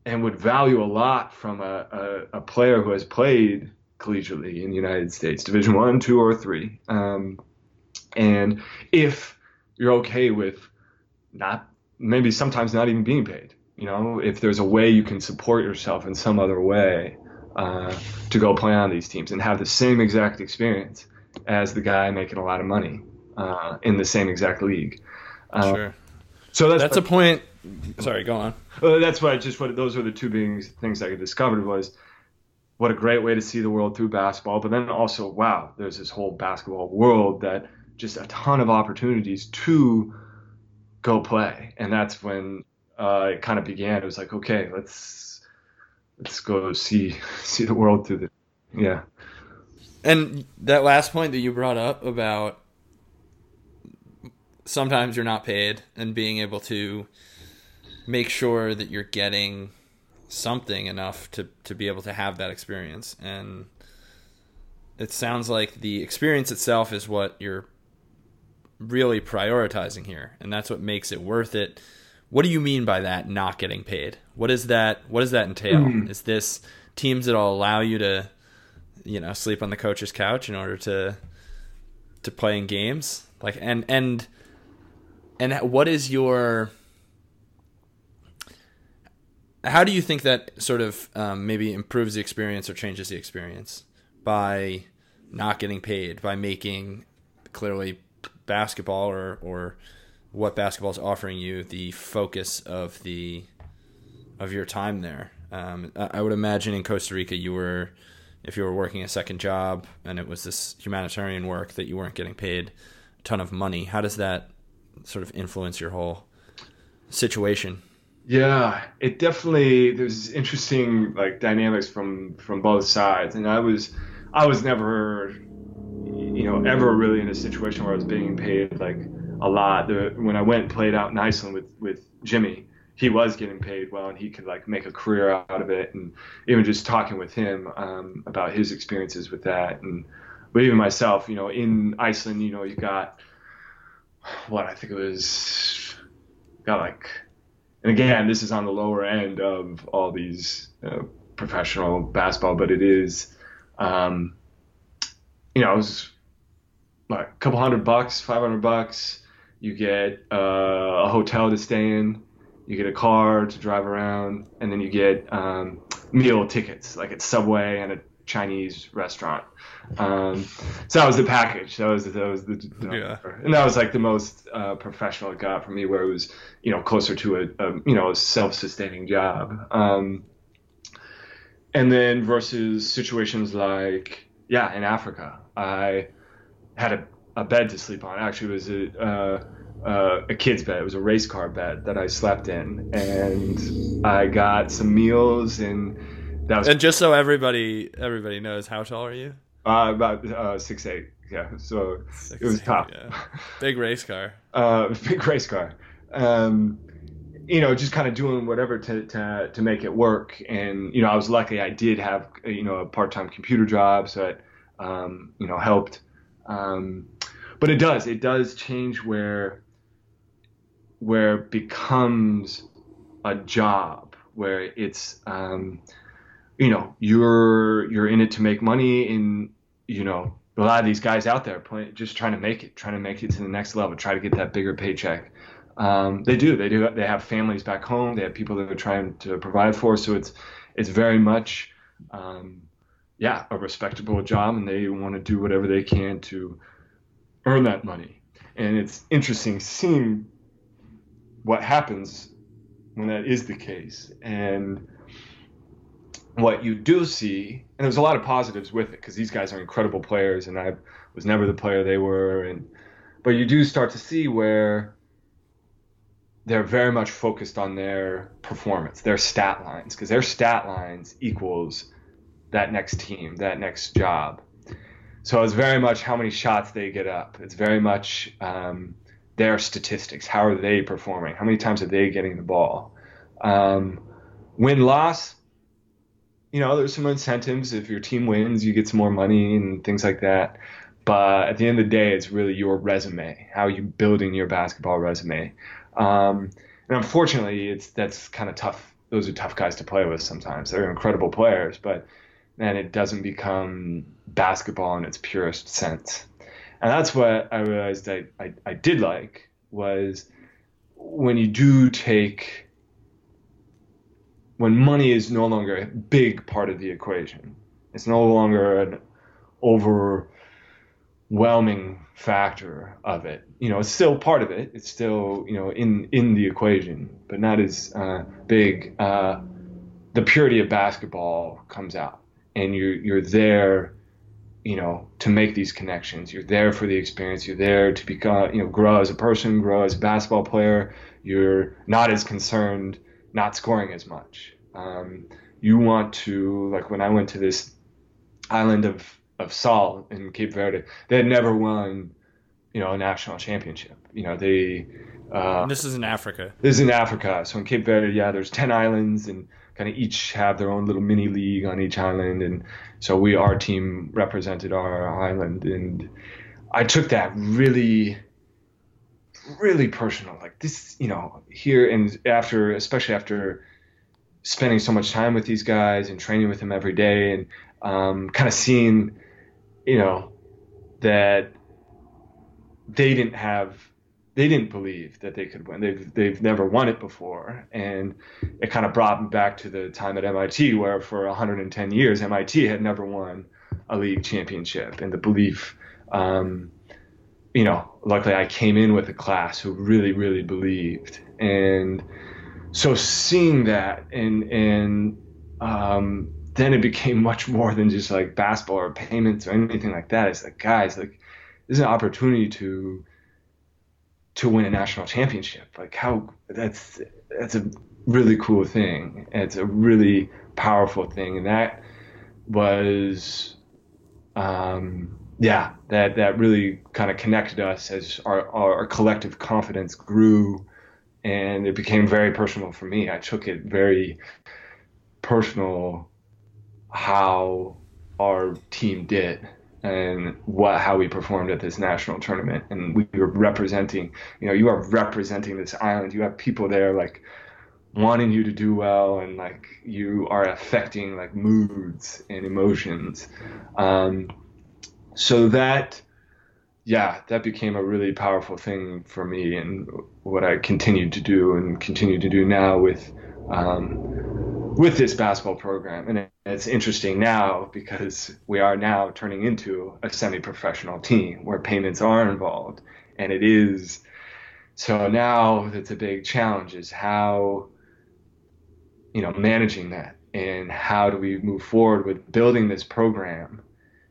S2: and would value a lot from a, a, a player who has played collegiately in the United States, Division One, Two, or Three. Um, and if you're okay with not maybe sometimes not even being paid, you know, if there's a way you can support yourself in some other way, uh, to go play on these teams and have the same exact experience as the guy making a lot of money uh, in the same exact league.
S1: Uh, sure. So that's that's what, a point. Sorry, go on.
S2: Well, that's why just what those were the two big things I discovered was what a great way to see the world through basketball, but then also wow, there's this whole basketball world that just a ton of opportunities to go play, and that's when uh, it kind of began. It was like, okay, let's let's go see see the world through the yeah.
S1: And that last point that you brought up about sometimes you're not paid and being able to make sure that you're getting something enough to to be able to have that experience and it sounds like the experience itself is what you're really prioritizing here and that's what makes it worth it what do you mean by that? Not getting paid. What is that? What does that entail? Mm. Is this teams that'll allow you to, you know, sleep on the coach's couch in order to to play in games? Like and and and what is your how do you think that sort of um, maybe improves the experience or changes the experience by not getting paid by making clearly basketball or or what basketball is offering you the focus of the of your time there. Um, I would imagine in Costa Rica you were if you were working a second job and it was this humanitarian work that you weren't getting paid a ton of money. How does that sort of influence your whole situation?
S2: Yeah, it definitely there's interesting like dynamics from from both sides, and I was I was never you know ever really in a situation where I was being paid like a lot. The, when I went and played out in Iceland with with Jimmy, he was getting paid well, and he could like make a career out of it. And even just talking with him um, about his experiences with that, and but even myself, you know, in Iceland, you know, you got what I think it was got like and again, this is on the lower end of all these professional basketball, but it is, um, you know, it was like a couple hundred bucks, 500 bucks. You get uh, a hotel to stay in, you get a car to drive around, and then you get um, meal tickets, like at Subway and a Chinese restaurant. Um, so that was the package. That was that was the, yeah. and that was like the most uh, professional it got for me, where it was you know closer to a, a you know a self-sustaining job. Um, and then versus situations like yeah in Africa, I had a, a bed to sleep on. Actually, it was a uh, uh, a kid's bed. It was a race car bed that I slept in, and I got some meals and. That was
S1: and just so everybody everybody knows, how tall are you?
S2: Uh, about uh, six eight. Yeah, so six, it was eight, tough. Yeah.
S1: Big race car.
S2: uh, big race car. Um, you know, just kind of doing whatever to, to to make it work. And you know, I was lucky. I did have you know a part time computer job, so it um, you know helped. Um, but it does it does change where where it becomes a job where it's um, you know you're you're in it to make money and you know a lot of these guys out there play, just trying to make it trying to make it to the next level try to get that bigger paycheck. Um, they do they do they have families back home they have people that are trying to provide for so it's it's very much um, yeah a respectable job and they want to do whatever they can to earn that money. And it's interesting seeing what happens when that is the case. And what you do see, and there's a lot of positives with it because these guys are incredible players, and I was never the player they were, and but you do start to see where they're very much focused on their performance, their stat lines, because their stat lines equals that next team, that next job. So it's very much how many shots they get up. It's very much um, their statistics. How are they performing? How many times are they getting the ball? Um, win loss you know, there's some incentives. If your team wins, you get some more money and things like that. But at the end of the day, it's really your resume. How are you building your basketball resume? Um, and unfortunately, it's that's kind of tough. Those are tough guys to play with sometimes. They're incredible players, but then it doesn't become basketball in its purest sense. And that's what I realized I, I, I did like was when you do take when money is no longer a big part of the equation. It's no longer an overwhelming factor of it. You know, it's still part of it. It's still you know in in the equation, but not as uh, big. Uh, the purity of basketball comes out, and you're you're there, you know, to make these connections. You're there for the experience. You're there to become you know grow as a person, grow as a basketball player. You're not as concerned not scoring as much. Um, you want to like when I went to this island of of Sal in Cape Verde, they had never won, you know, a national championship. You know, they.
S1: Uh, this is in Africa.
S2: This is in Africa. So in Cape Verde, yeah, there's ten islands and kind of each have their own little mini league on each island, and so we our team represented our island, and I took that really really personal. Like this, you know, here and after, especially after spending so much time with these guys and training with them every day, and um, kind of seeing, you know, that they didn't have they didn't believe that they could win. They've they've never won it before, and it kind of brought me back to the time at MIT, where for 110 years MIT had never won a league championship, and the belief. Um, you know, luckily I came in with a class who really, really believed, and so seeing that, and and um, then it became much more than just like basketball or payments or anything like that. It's like, guys, like this is an opportunity to to win a national championship. Like how that's that's a really cool thing. It's a really powerful thing, and that was, um, yeah, that that really kind of connected us as our, our, collective confidence grew, and it became very personal for me. I took it very personal how our team did and what how we performed at this national tournament. And we were representing you know you are representing this island. You have people there like wanting you to do well and like you are affecting like moods and emotions. Um, so that yeah that became a really powerful thing for me and what i continued to do and continue to do now with um, with this basketball program. And it's interesting now because we are now turning into a semi professional team where payments are involved. And it is. So now it's a big challenge is how, you know, managing that and how do we move forward with building this program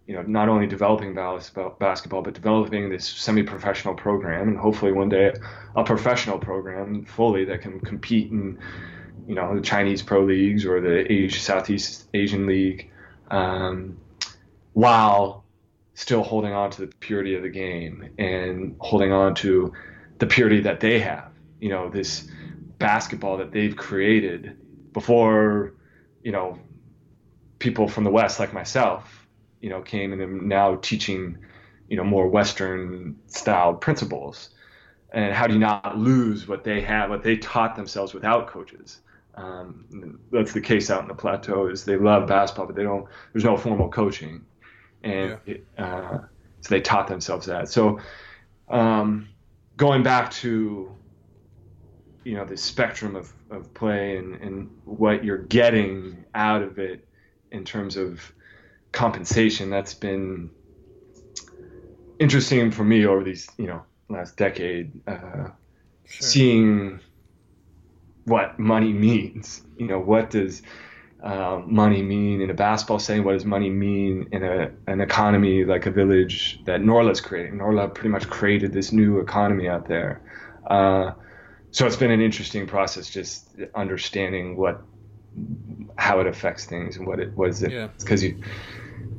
S2: you know, not only developing basketball, but developing this semi-professional program, and hopefully one day a professional program fully that can compete in you know the Chinese pro leagues or the Asia, Southeast Asian League, um, while still holding on to the purity of the game and holding on to the purity that they have. You know this basketball that they've created before, you know, people from the West like myself, you know, came and am now teaching, you know, more Western style principles. And how do you not lose what they have, what they taught themselves without coaches? Um, that's the case out in the plateau. Is they love basketball, but they don't. There's no formal coaching, and yeah. it, uh, so they taught themselves that. So, um, going back to you know the spectrum of, of play and, and what you're getting out of it in terms of compensation, that's been interesting for me over these you know last decade. Uh, sure. Seeing what money means. You know, what does uh, money mean in a basketball setting? What does money mean in a, an economy like a village that Norlha's creating? Norlha pretty much created this new economy out there. Uh, so it's been an interesting process just understanding what how it affects things and what it was it because you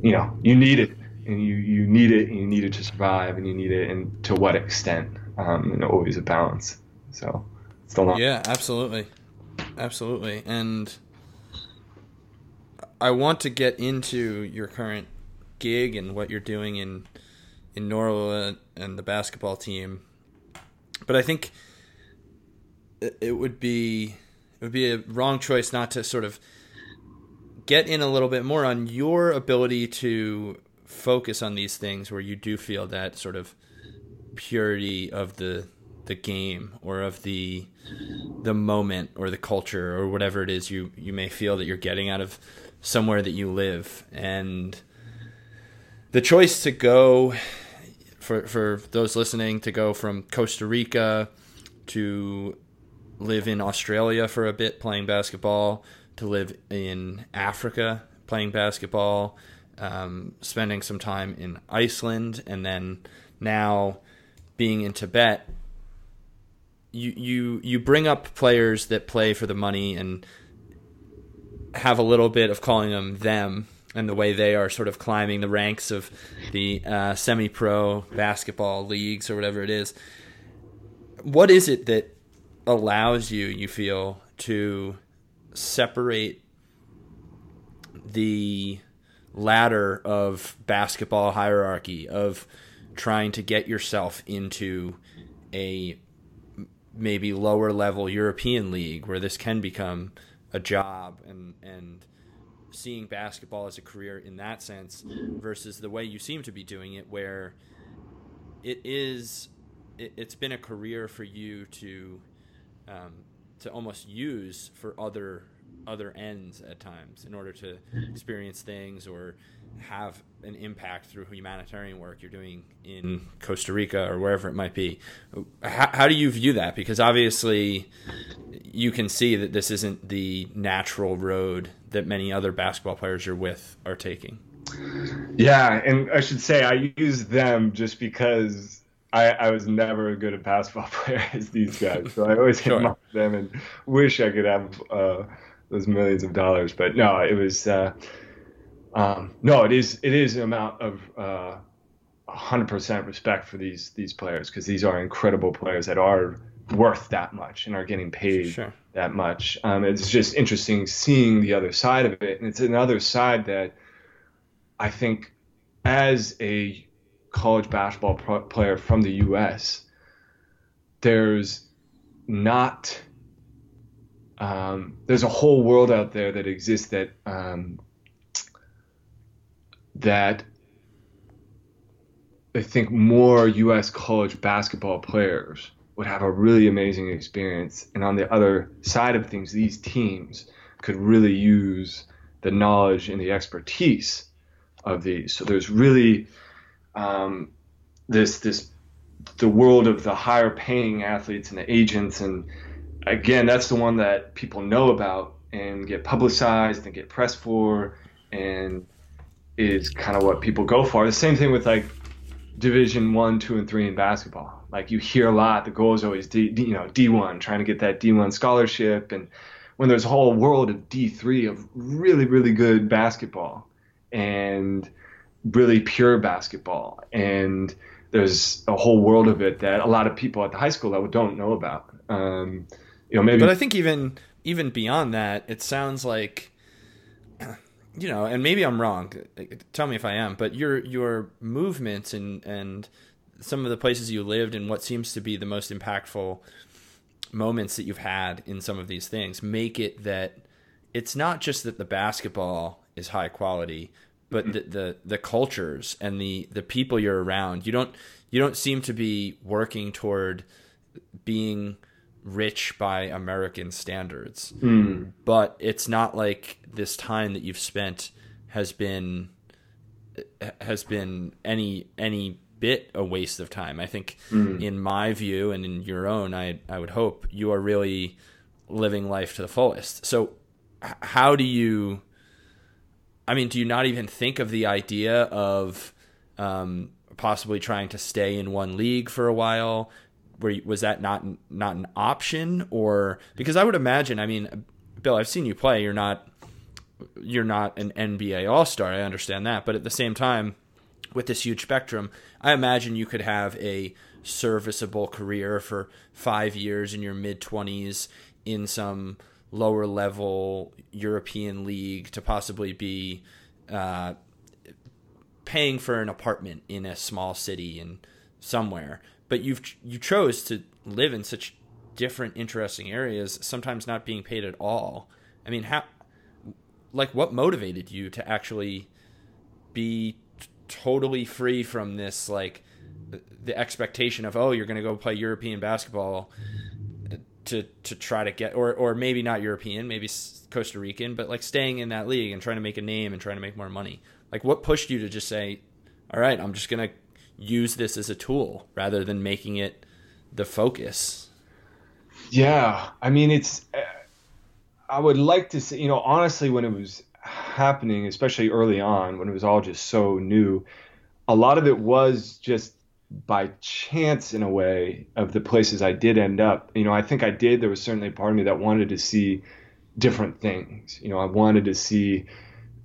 S2: you know you need it and you you need it and you need it to survive and you need it and to what extent um, and always a balance so
S1: still not. Yeah, absolutely, absolutely. And I want to get into your current gig and what you're doing in in Norlha and the basketball team, but I think it would be it would be a wrong choice not to sort of get in a little bit more on your ability to focus on these things where you do feel that sort of purity of the the game or of the the moment or the culture or whatever it is you you may feel that you're getting out of somewhere that you live. And the choice to go for for those listening to go from Costa Rica to live in Australia for a bit playing basketball to live in Africa playing basketball um, spending some time in Iceland and then now being in Tibet you you you bring up players that play for the money and have a little bit of calling them them and the way they are sort of climbing the ranks of the uh, semi-pro basketball leagues or whatever it is. What is it that allows you, you feel, to separate the ladder of basketball hierarchy of trying to get yourself into a maybe lower level European league where this can become a job and and seeing basketball as a career in that sense versus the way you seem to be doing it where it is it, has been a career for you to um, to almost use for other other ends at times in order to experience things or have an impact through humanitarian work you're doing in Costa Rica or wherever it might be. How, how, do you view that? Because obviously, you can see that this isn't the natural road that many other basketball players you're with are taking.
S2: Yeah, and I should say I use them just because I, I was never as good a basketball player as these guys. So I always sure. admire them and wish I could have uh, those millions of dollars. But no, it was uh, um, no, it is it is an amount of uh, 100% respect for these these players because these are incredible players that are worth that much and are getting paid sure. that much. Um, it's just interesting seeing the other side of it, and it's another side that I think as a college basketball pro- player from the U.S., there's not um, there's a whole world out there that exists that um, that I think more U.S. college basketball players would have a really amazing experience, and on the other side of things, these teams could really use the knowledge and the expertise of these. So there's really um, this this the world of the higher paying athletes and the agents. And again that's the one that people know about and get publicized and get pressed for and is kind of what people go for. The same thing with like division one two and three in basketball. Like you hear a lot the goal is always D, you know d1 trying to get that d1 scholarship. And when there's a whole world of d3 of really really good basketball and really pure basketball. And there's a whole world of it that a lot of people at the high school level don't know about. Um, you know, maybe.
S1: But I think even even beyond that, it sounds like, you know, and maybe I'm wrong. Tell me if I am. But your your movements and and some of the places you lived and what seems to be the most impactful moments that you've had in some of these things make it that it's not just that the basketball is high quality, but the, the the cultures and the the people you're around you don't you don't seem to be working toward being rich by American standards. Mm. But it's not like this time that you've spent has been has been any any bit a waste of time. I think mm. in my view and in your own I I would hope you are really living life to the fullest. So how do you I mean, do you not even think of the idea of um, possibly trying to stay in one league for a while? Where was that not not an option, or because I would imagine? I mean, Bill, I've seen you play. You're not you're not an NBA All Star. I understand that, but at the same time, with this huge spectrum, I imagine you could have a serviceable career for five years in your mid twenties in some lower level European league to possibly be uh, paying for an apartment in a small city and somewhere. But you've you chose to live in such different, interesting areas, sometimes not being paid at all. I mean, how, like, what motivated you to actually be t- totally free from this, like, the expectation of, oh, you're going to go play European basketball to to try to get or or maybe not European, maybe Costa Rican, but like staying in that league and trying to make a name and trying to make more money. Like what pushed you to just say, "All right, I'm just going to use this as a tool rather than making it the focus?"
S2: Yeah, I mean it's eh, I would like to say, you know, honestly when it was happening, especially early on when it was all just so new, a lot of it was just by chance in a way of the places I did end up. You know, I think I did. There was certainly a part of me that wanted to see different things. You know, I wanted to see,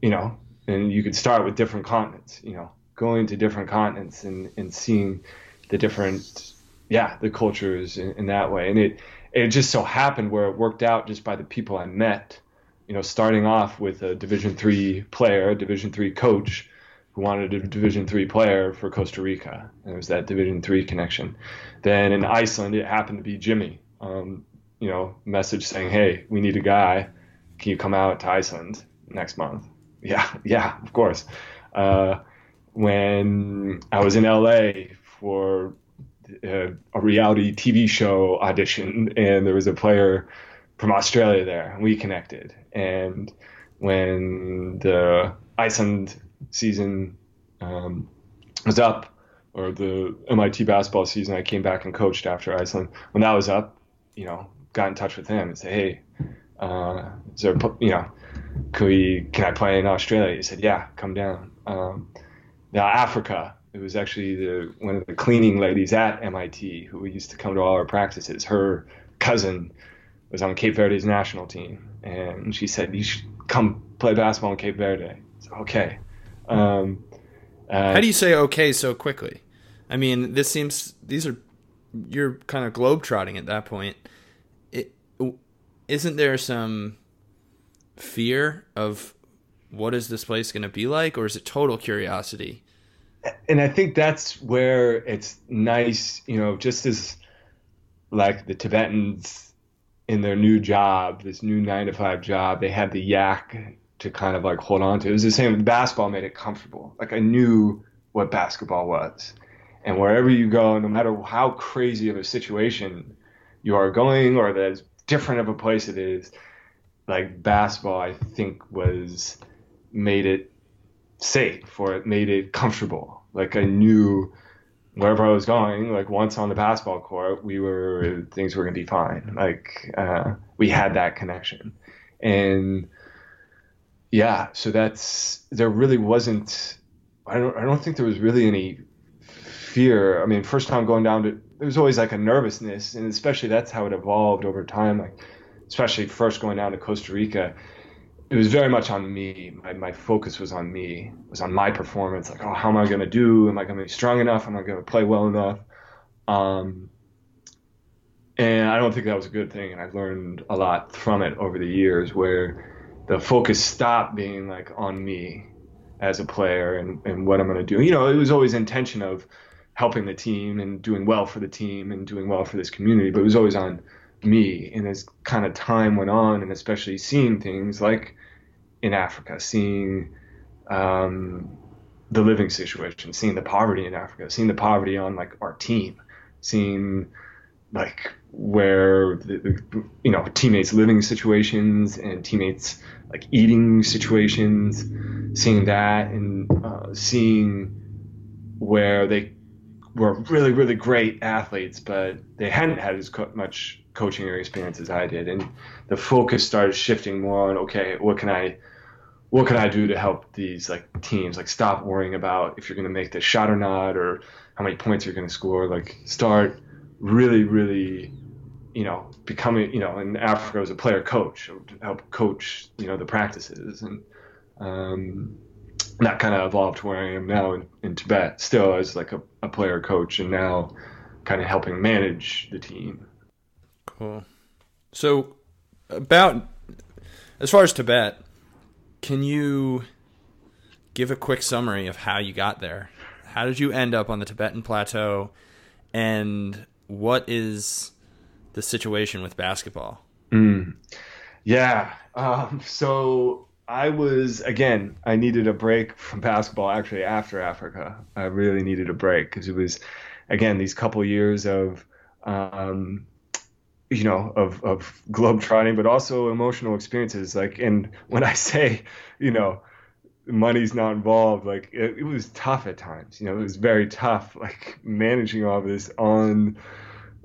S2: you know, and you could start with different continents, you know, going to different continents and, and seeing the different, yeah, the cultures in, in that way. And it, it just so happened where it worked out just by the people I met, you know, starting off with a division three player, a division three coach, wanted a Division three player for Costa Rica. And it was that Division three connection. Then in Iceland, it happened to be Jimmy. Um, you know, message saying, "Hey, we need a guy. Can you come out to Iceland next month?" Yeah, yeah, of course. Uh, when I was in LA for a, a reality TV show audition, and there was a player from Australia there. We connected, and when the Iceland season um, was up, or the MIT basketball season, I came back and coached after Iceland. When that was up, you know, got in touch with him and said, "Hey, uh, is there, you know, can we, can I play in Australia?" He said, "Yeah, come down." Um, now Africa, it was actually the one of the cleaning ladies at MIT who used to come to all our practices. Her cousin was on Cape Verde's national team, and she said, "You should come play basketball in Cape Verde." Said, okay. Um,
S1: uh, How do you say okay so quickly? I mean, this seems these are you're kind of globetrotting at that point. It isn't there some fear of what is this place going to be like, or is it total curiosity?
S2: And I think that's where it's nice, you know, just as like the Tibetans in their new job, this new nine to five job, they had the yak to kind of like hold on to. It was the same. Basketball made it comfortable. Like I knew what basketball was, and wherever you go, no matter how crazy of a situation you are going, or as different of a place it is, like basketball, I think was made it safe or it made it comfortable. Like I knew wherever I was going, like once on the basketball court, we were things were gonna be fine. Like uh, we had that connection, and yeah, so that's there really wasn't. I don't. I don't think there was really any fear. I mean, first time going down to there was always like a nervousness, and especially that's how it evolved over time. Like, especially first going down to Costa Rica, it was very much on me. My, my focus was on me. It was on my performance. Like, oh, how am I going to do? Am I going to be strong enough? Am I going to play well enough? Um, and I don't think that was a good thing. And I've learned a lot from it over the years, where the focus stopped being like on me as a player and, and what I'm going to do. You know, it was always intention of helping the team and doing well for the team and doing well for this community, but it was always on me. And as kind of time went on, and especially seeing things like in Africa, seeing um, the living situation, seeing the poverty in Africa, seeing the poverty on like our team, seeing like where the, you know teammates living situations and teammates like eating situations seeing that and uh, seeing where they were really really great athletes but they hadn't had as co- much coaching or experience as I did. And the focus started shifting more on okay what can I what can I do to help these like teams? Like stop worrying about if you're going to make the shot or not or how many points you're going to score. Like start really, really, you know, becoming, you know, in Africa as a player coach, help coach, you know, the practices. And um, that kind of evolved to where I am now in, in Tibet, still as like a, a player coach, and now kind of helping manage the team.
S1: Cool. So, about as far as Tibet, can you give a quick summary of how you got there? How did you end up on the Tibetan plateau? And what is the situation with basketball?
S2: Mm. Yeah. Um, so I was again. I needed a break from basketball. Actually, after Africa, I really needed a break because it was, again, these couple years of, um, you know, of of globetrotting, but also emotional experiences. Like, and when I say, you know, money's not involved, like it, it was tough at times. You know, it was very tough, like managing all this on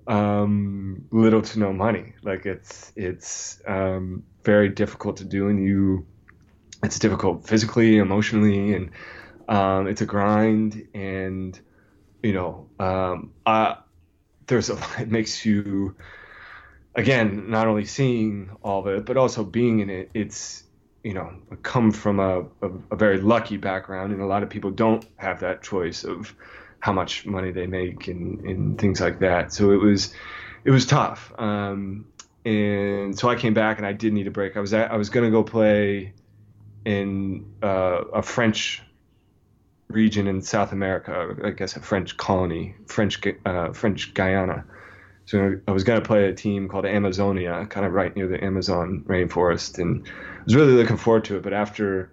S2: um, little to no money. Like it's it's um, very difficult to do, and you it's difficult physically, emotionally, and um, it's a grind. And you know, um, I, there's a it makes you again not only seeing all of it, but also being in it. It's you know come from a, a, a very lucky background, and a lot of people don't have that choice of how much money they make and, and things like that. So it was it was tough. Um, and so I came back and I did need a break. I was at, I was gonna go play in uh, a French region in South America, I guess a French colony, French uh, French Guiana. So I was going to play a team called Amazonia, kind of right near the Amazon rainforest, and I was really looking forward to it. But after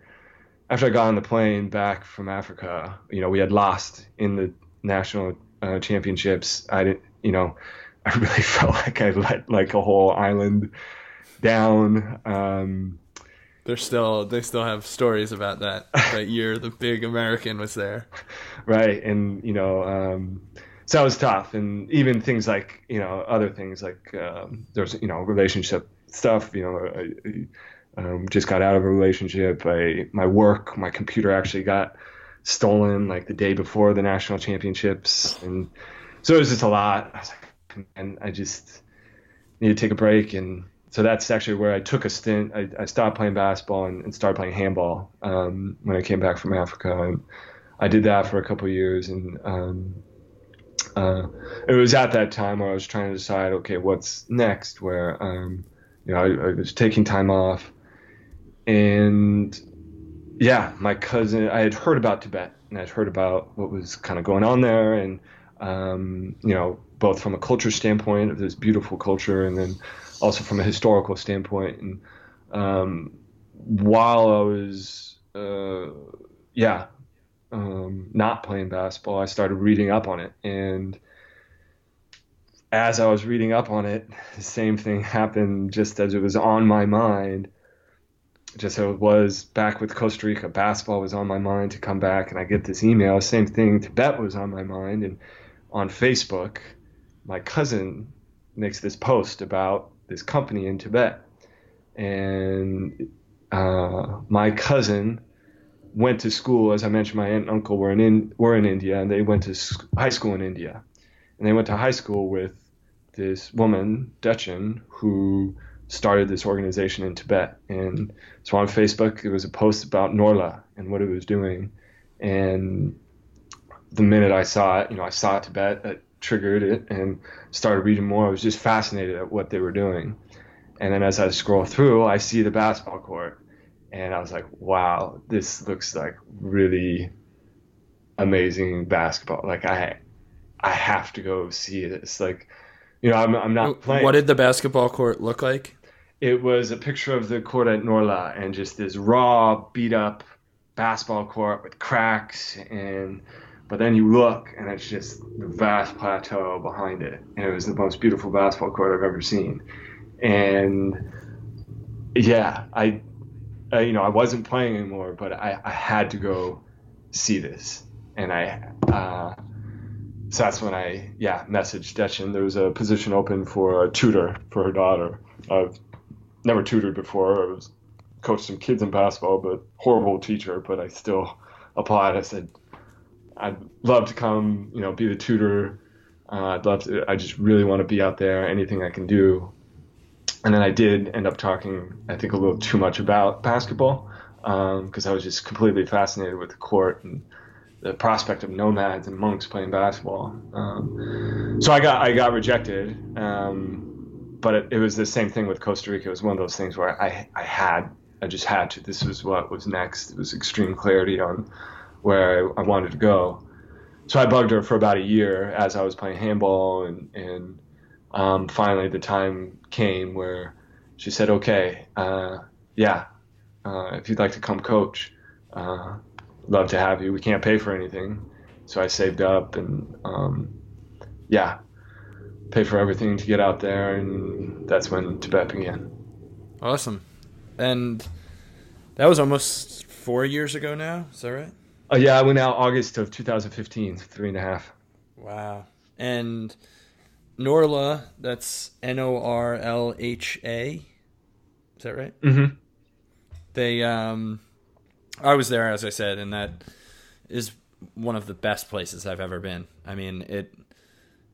S2: after I got on the plane back from Africa, you know, we had lost in the national uh, championships, I didn't, you know, I really felt like I let like a whole island down. Um,
S1: they're still they still have stories about that that year the big American was there.
S2: Right, and you know, um, so that was tough, and even things like you know other things like um, there's you know relationship stuff. You know, I, um, just got out of a relationship. I my work, my computer actually got stolen like the day before the national championships, and so it was just a lot. I was like, and I just need to take a break and so that's actually where I took a stint. I, I stopped playing basketball and, and started playing handball um, when I came back from Africa. And I did that for a couple years, and um, uh, it was at that time where I was trying to decide, okay, what's next? Where um, you know I, I, was taking time off, and yeah, my cousin. I had heard about Tibet, and I'd heard about what was kind of going on there, and um, you know, both from a culture standpoint of this beautiful culture, and then also from a historical standpoint. And um, while I was, uh, yeah, um, not playing basketball, I started reading up on it. And as I was reading up on it, the same thing happened just as it was on my mind. Just as it was back with Costa Rica, basketball was on my mind to come back, and I get this email. Same thing, Tibet was on my mind, and on Facebook, my cousin makes this post about this company in Tibet, and uh, my cousin went to school. As I mentioned, my aunt and uncle were in, were in India, and they went to high school in India, and they went to high school with this woman, Dechen, who started this organization in Tibet. And so on Facebook, it was a post about Norlha and what it was doing. And the minute I saw it, you know, I saw Tibet, that triggered it and started reading more. I was just fascinated at what they were doing. And then as I scroll through, I see the basketball court, and I was like, "Wow, this looks like really amazing basketball. Like I, I have to go see this. Like, you know, I'm I'm not playing.
S1: What did the basketball court look like?
S2: It was a picture of the court at Norlha and just this raw, beat up basketball court with cracks and but then you look and it's just the vast plateau behind it. And it was the most beautiful basketball court I've ever seen. And yeah, I, I you know, I wasn't playing anymore, but I, I had to go see this. And I, uh, so that's when I, yeah, messaged Dechen. There was a position open for a tutor for her daughter. I've never tutored before. I was coached some kids in basketball, but horrible teacher, but I still applied. I said, I'd love to come, you know, be the tutor. Uh, I'd love to. I just really want to be out there. Anything I can do. And then I did end up talking, I think, a little too much about basketball because um, I was just completely fascinated with the court and the prospect of nomads and monks playing basketball. Um, so I got I got rejected, um, but it, it, was the same thing with Costa Rica. It was one of those things where I I had I just had to. This was what was next. It was extreme clarity on where I, I wanted to go. So I bugged her for about a year as I was playing handball, and and um, finally the time came where she said, "Okay, uh, yeah, uh, if you'd like to come coach, uh, love to have you. We can't pay for anything." So I saved up and um, yeah, pay for everything to get out there, and that's when Tibet began.
S1: Awesome, and that was almost four years ago now. Is that right?
S2: Oh yeah, I went out August of 2015, three and a half.
S1: Wow. And Norlha, that's N O R L H A. Is that right?
S2: Mm-hmm.
S1: They, um, I was there as I said, and that is one of the best places I've ever been. I mean, it.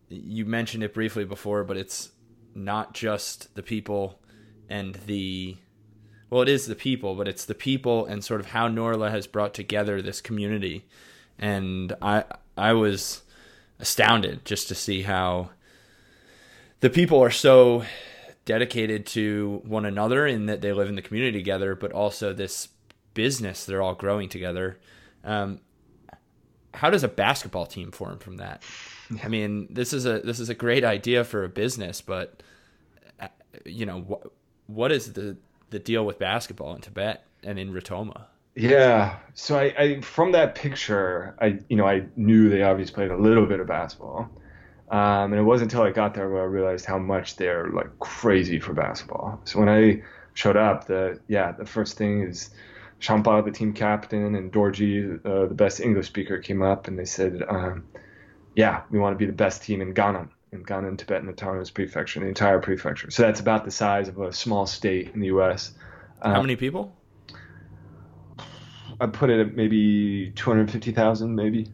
S1: You mentioned it briefly before, but it's not just the people and the well, it is the people, but it's the people and sort of how Norlha has brought together this community. And I I was astounded just to see how the people are so dedicated to one another in that they live in the community together, but also this business they're all growing together. Um, how does a basketball team form from that? I mean, this is a this is a great idea for a business, but uh, you know what what is the the deal with basketball in Tibet and in Ritoma?
S2: Yeah. So I, I from that picture, I you know I knew they obviously played a little bit of basketball, um, and it wasn't until I got there where I realized how much they're like crazy for basketball. So when I showed up, the yeah the first thing is Champa, the team captain, and Dorji, uh, the best English speaker, came up and they said, um, yeah, we want to be the best team in Gannan, in Gannan Tibetan Autonomous Prefecture, the entire prefecture. So that's about the size of a small state in the U.S.
S1: Uh, How many people?
S2: I put it at maybe 250,000, maybe.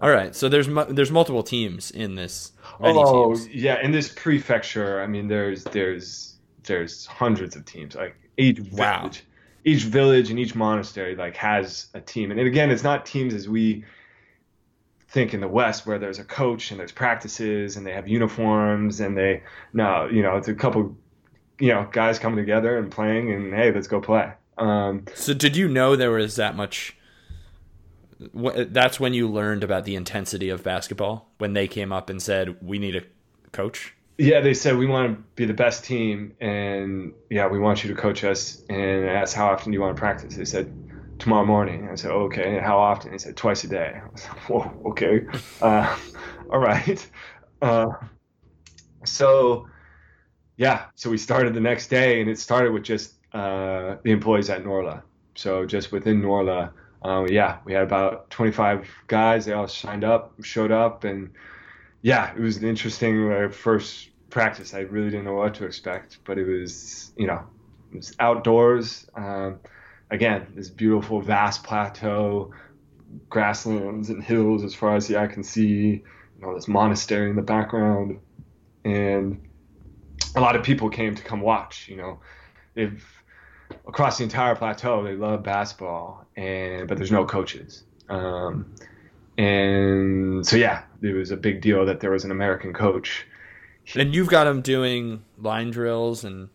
S1: All right, so there's mu- there's multiple teams in this.
S2: oh
S1: teams.
S2: yeah, in this prefecture, I mean, there's there's there's hundreds of teams. Like each
S1: wow.
S2: village, each village and each monastery like has a team, and again, it's not teams as we think in the West where there's a coach and there's practices and they have uniforms and they no, you know, it's a couple, you know, guys coming together and playing and hey, let's go play. Um,
S1: so did you know there was that much? That's when you learned about the intensity of basketball when they came up and said we need a coach.
S2: Yeah, they said we want to be the best team, and yeah, we want you to coach us. And I asked how often do you want to practice. They said tomorrow morning. I said, okay. And how often? they said twice a day. I was like, whoa, okay, uh, all right. Uh, so yeah, so we started the next day, and it started with just uh, the employees at Norlha. So just within Norlha, uh, yeah, we had about 25 guys. They all signed up, showed up, and yeah, it was an interesting uh, first practice. I really didn't know what to expect, but it was, you know, it was outdoors. Um, again, this beautiful, vast plateau, grasslands and hills as far as the eye can see. You know, this monastery in the background, and a lot of people came to come watch. You know, if across the entire plateau. They love basketball, and but there's no coaches. Um, and so yeah, it was a big deal that there was an American coach.
S1: And you've got them doing line drills and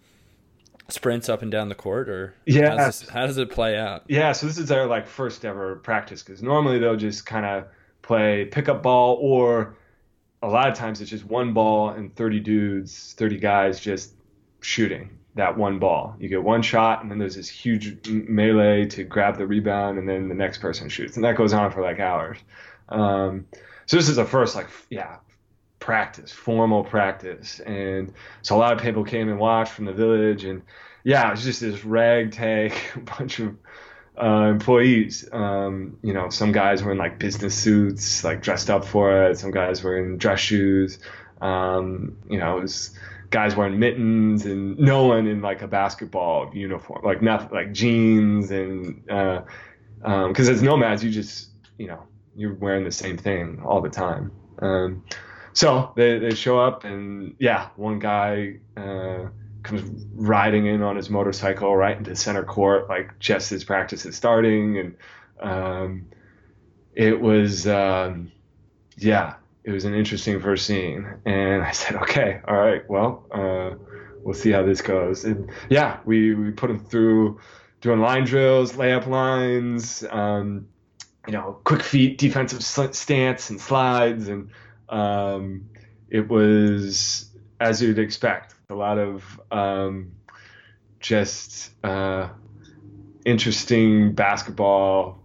S1: sprints up and down the court, or
S2: yeah,
S1: how does, this, how does it play out?
S2: Yeah, so this is their like first ever practice because normally they'll just kind of play pickup ball, or a lot of times it's just one ball and 30 dudes, 30 guys just shooting that one ball. You get one shot, and then there's this huge melee to grab the rebound, and then the next person shoots, and that goes on for like hours. Um, so this is the first like yeah practice, formal practice, and so a lot of people came and watched from the village, and yeah, it was just this ragtag bunch of uh, employees. Um, you know, some guys were in like business suits, like dressed up for it. Some guys were in dress shoes. Um, you know, it was guys wearing mittens and no one in like a basketball uniform, like nothing, like jeans and because uh, um, as nomads, you just you know you're wearing the same thing all the time. Um, so they, they show up and yeah, one guy uh, comes riding in on his motorcycle right into center court, like just as practice is starting, and um, it was um, yeah, it was an interesting first scene, and I said, okay, all right, well, uh, we'll see how this goes. And yeah, we we put him through doing line drills, layup lines, um, you know, quick feet, defensive stance, and slides, and um, it was as you'd expect, a lot of um, just uh, interesting basketball,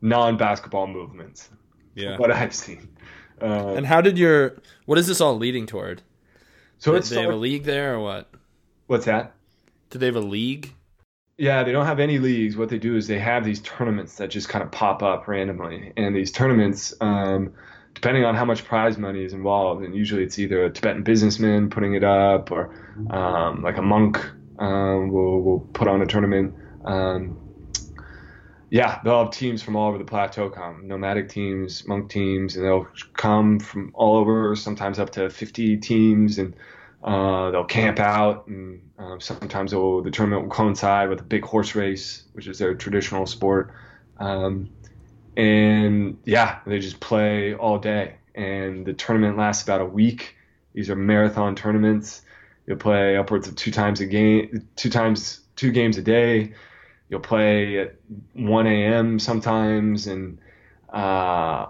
S2: non-basketball movements.
S1: Yeah,
S2: what I've seen.
S1: Uh, and how did your what is this all leading toward?
S2: So
S1: did, they have a league there or what?
S2: What's that?
S1: Do they have a league?
S2: Yeah, they don't have any leagues. What they do is they have these tournaments that just kind of pop up randomly, and these tournaments, um, depending on how much prize money is involved, and usually it's either a Tibetan businessman putting it up, or um, like a monk um, will will put on a tournament. Um, yeah, they'll have teams from all over the plateau come, nomadic teams, monk teams, and they'll come from all over, sometimes up to 50 teams, and uh, they'll camp out. And uh, sometimes the tournament will coincide with a big horse race, which is their traditional sport. Um, and yeah, they just play all day. And the tournament lasts about a week. These are marathon tournaments. You'll play upwards of two times a game, two times, two games a day you'll play at 1 a.m. sometimes, and uh,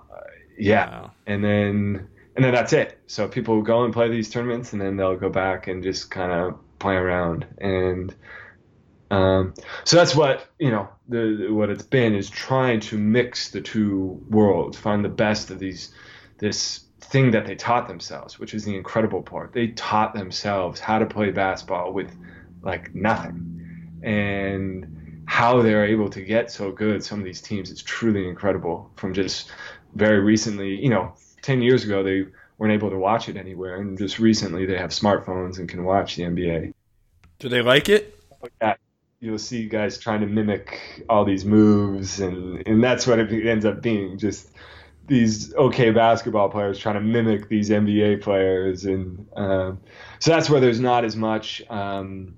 S2: yeah, wow. and then and then that's it. So people go and play these tournaments, and then they'll go back and just kind of play around. And Um, so that's what you know. The, what it's been is trying to mix the two worlds, find the best of these, this thing that they taught themselves, which is the incredible part. They taught themselves how to play basketball with like nothing, and how they're able to get so good. Some of these teams, it's truly incredible. From just very recently, you know, ten years ago, they weren't able to watch it anywhere, and just recently they have smartphones and can watch the NBA.
S1: Do they like it?
S2: Yeah, you'll see guys trying to mimic all these moves, and and that's what it ends up being just these okay basketball players trying to mimic these NBA players, and um, so that's where there's not as much. Um,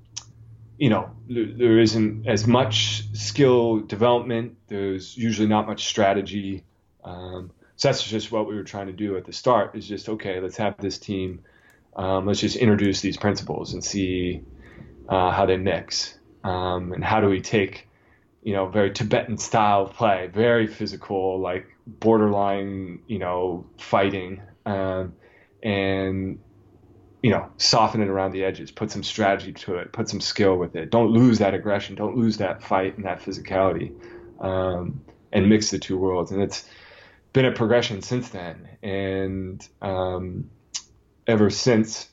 S2: you know, there, isn't as much skill development. There's usually not much strategy. Um, so that's just what we were trying to do at the start. Is just okay. Let's have this team. Um, let's just introduce these principles and see uh, how they mix. Um, and how do we take, you know, very Tibetan style play, very physical, like borderline, you know, fighting, um, and you know, soften it around the edges, put some strategy to it, put some skill with it. Don't lose that aggression, don't lose that fight and that physicality, um, and mix the two worlds. And it's been a progression since then, and um, ever since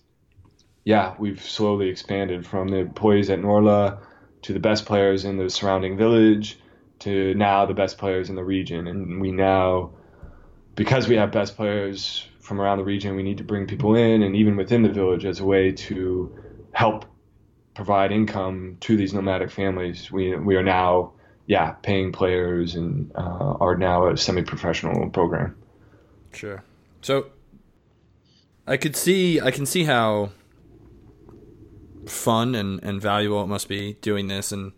S2: yeah, we've slowly expanded from the employees at Norlha to the best players in the surrounding village to now the best players in the region. And we now, because we have best players from around the region, we need to bring people in and even within the village as a way to help provide income to these nomadic families. We, we are now, yeah, paying players and uh, are now a semi professional program.
S1: Sure. So I could see, I can see how fun and, and valuable it must be doing this. And,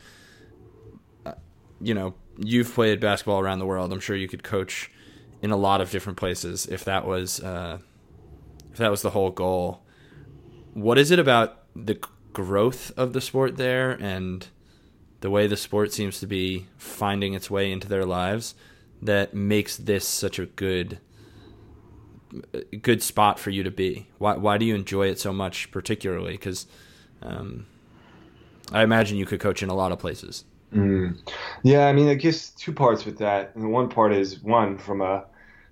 S1: uh, you know, you've played basketball around the world. I'm sure you could coach in a lot of different places if that was uh, if that was the whole goal. What is it about the growth of the sport there and the way the sport seems to be finding its way into their lives that makes this such a good good spot for you to be? Why why do you enjoy it so much particularly? Because um, I imagine you could coach in a lot of places.
S2: Mm. Yeah, I mean, I guess two parts with that. And one part is one from a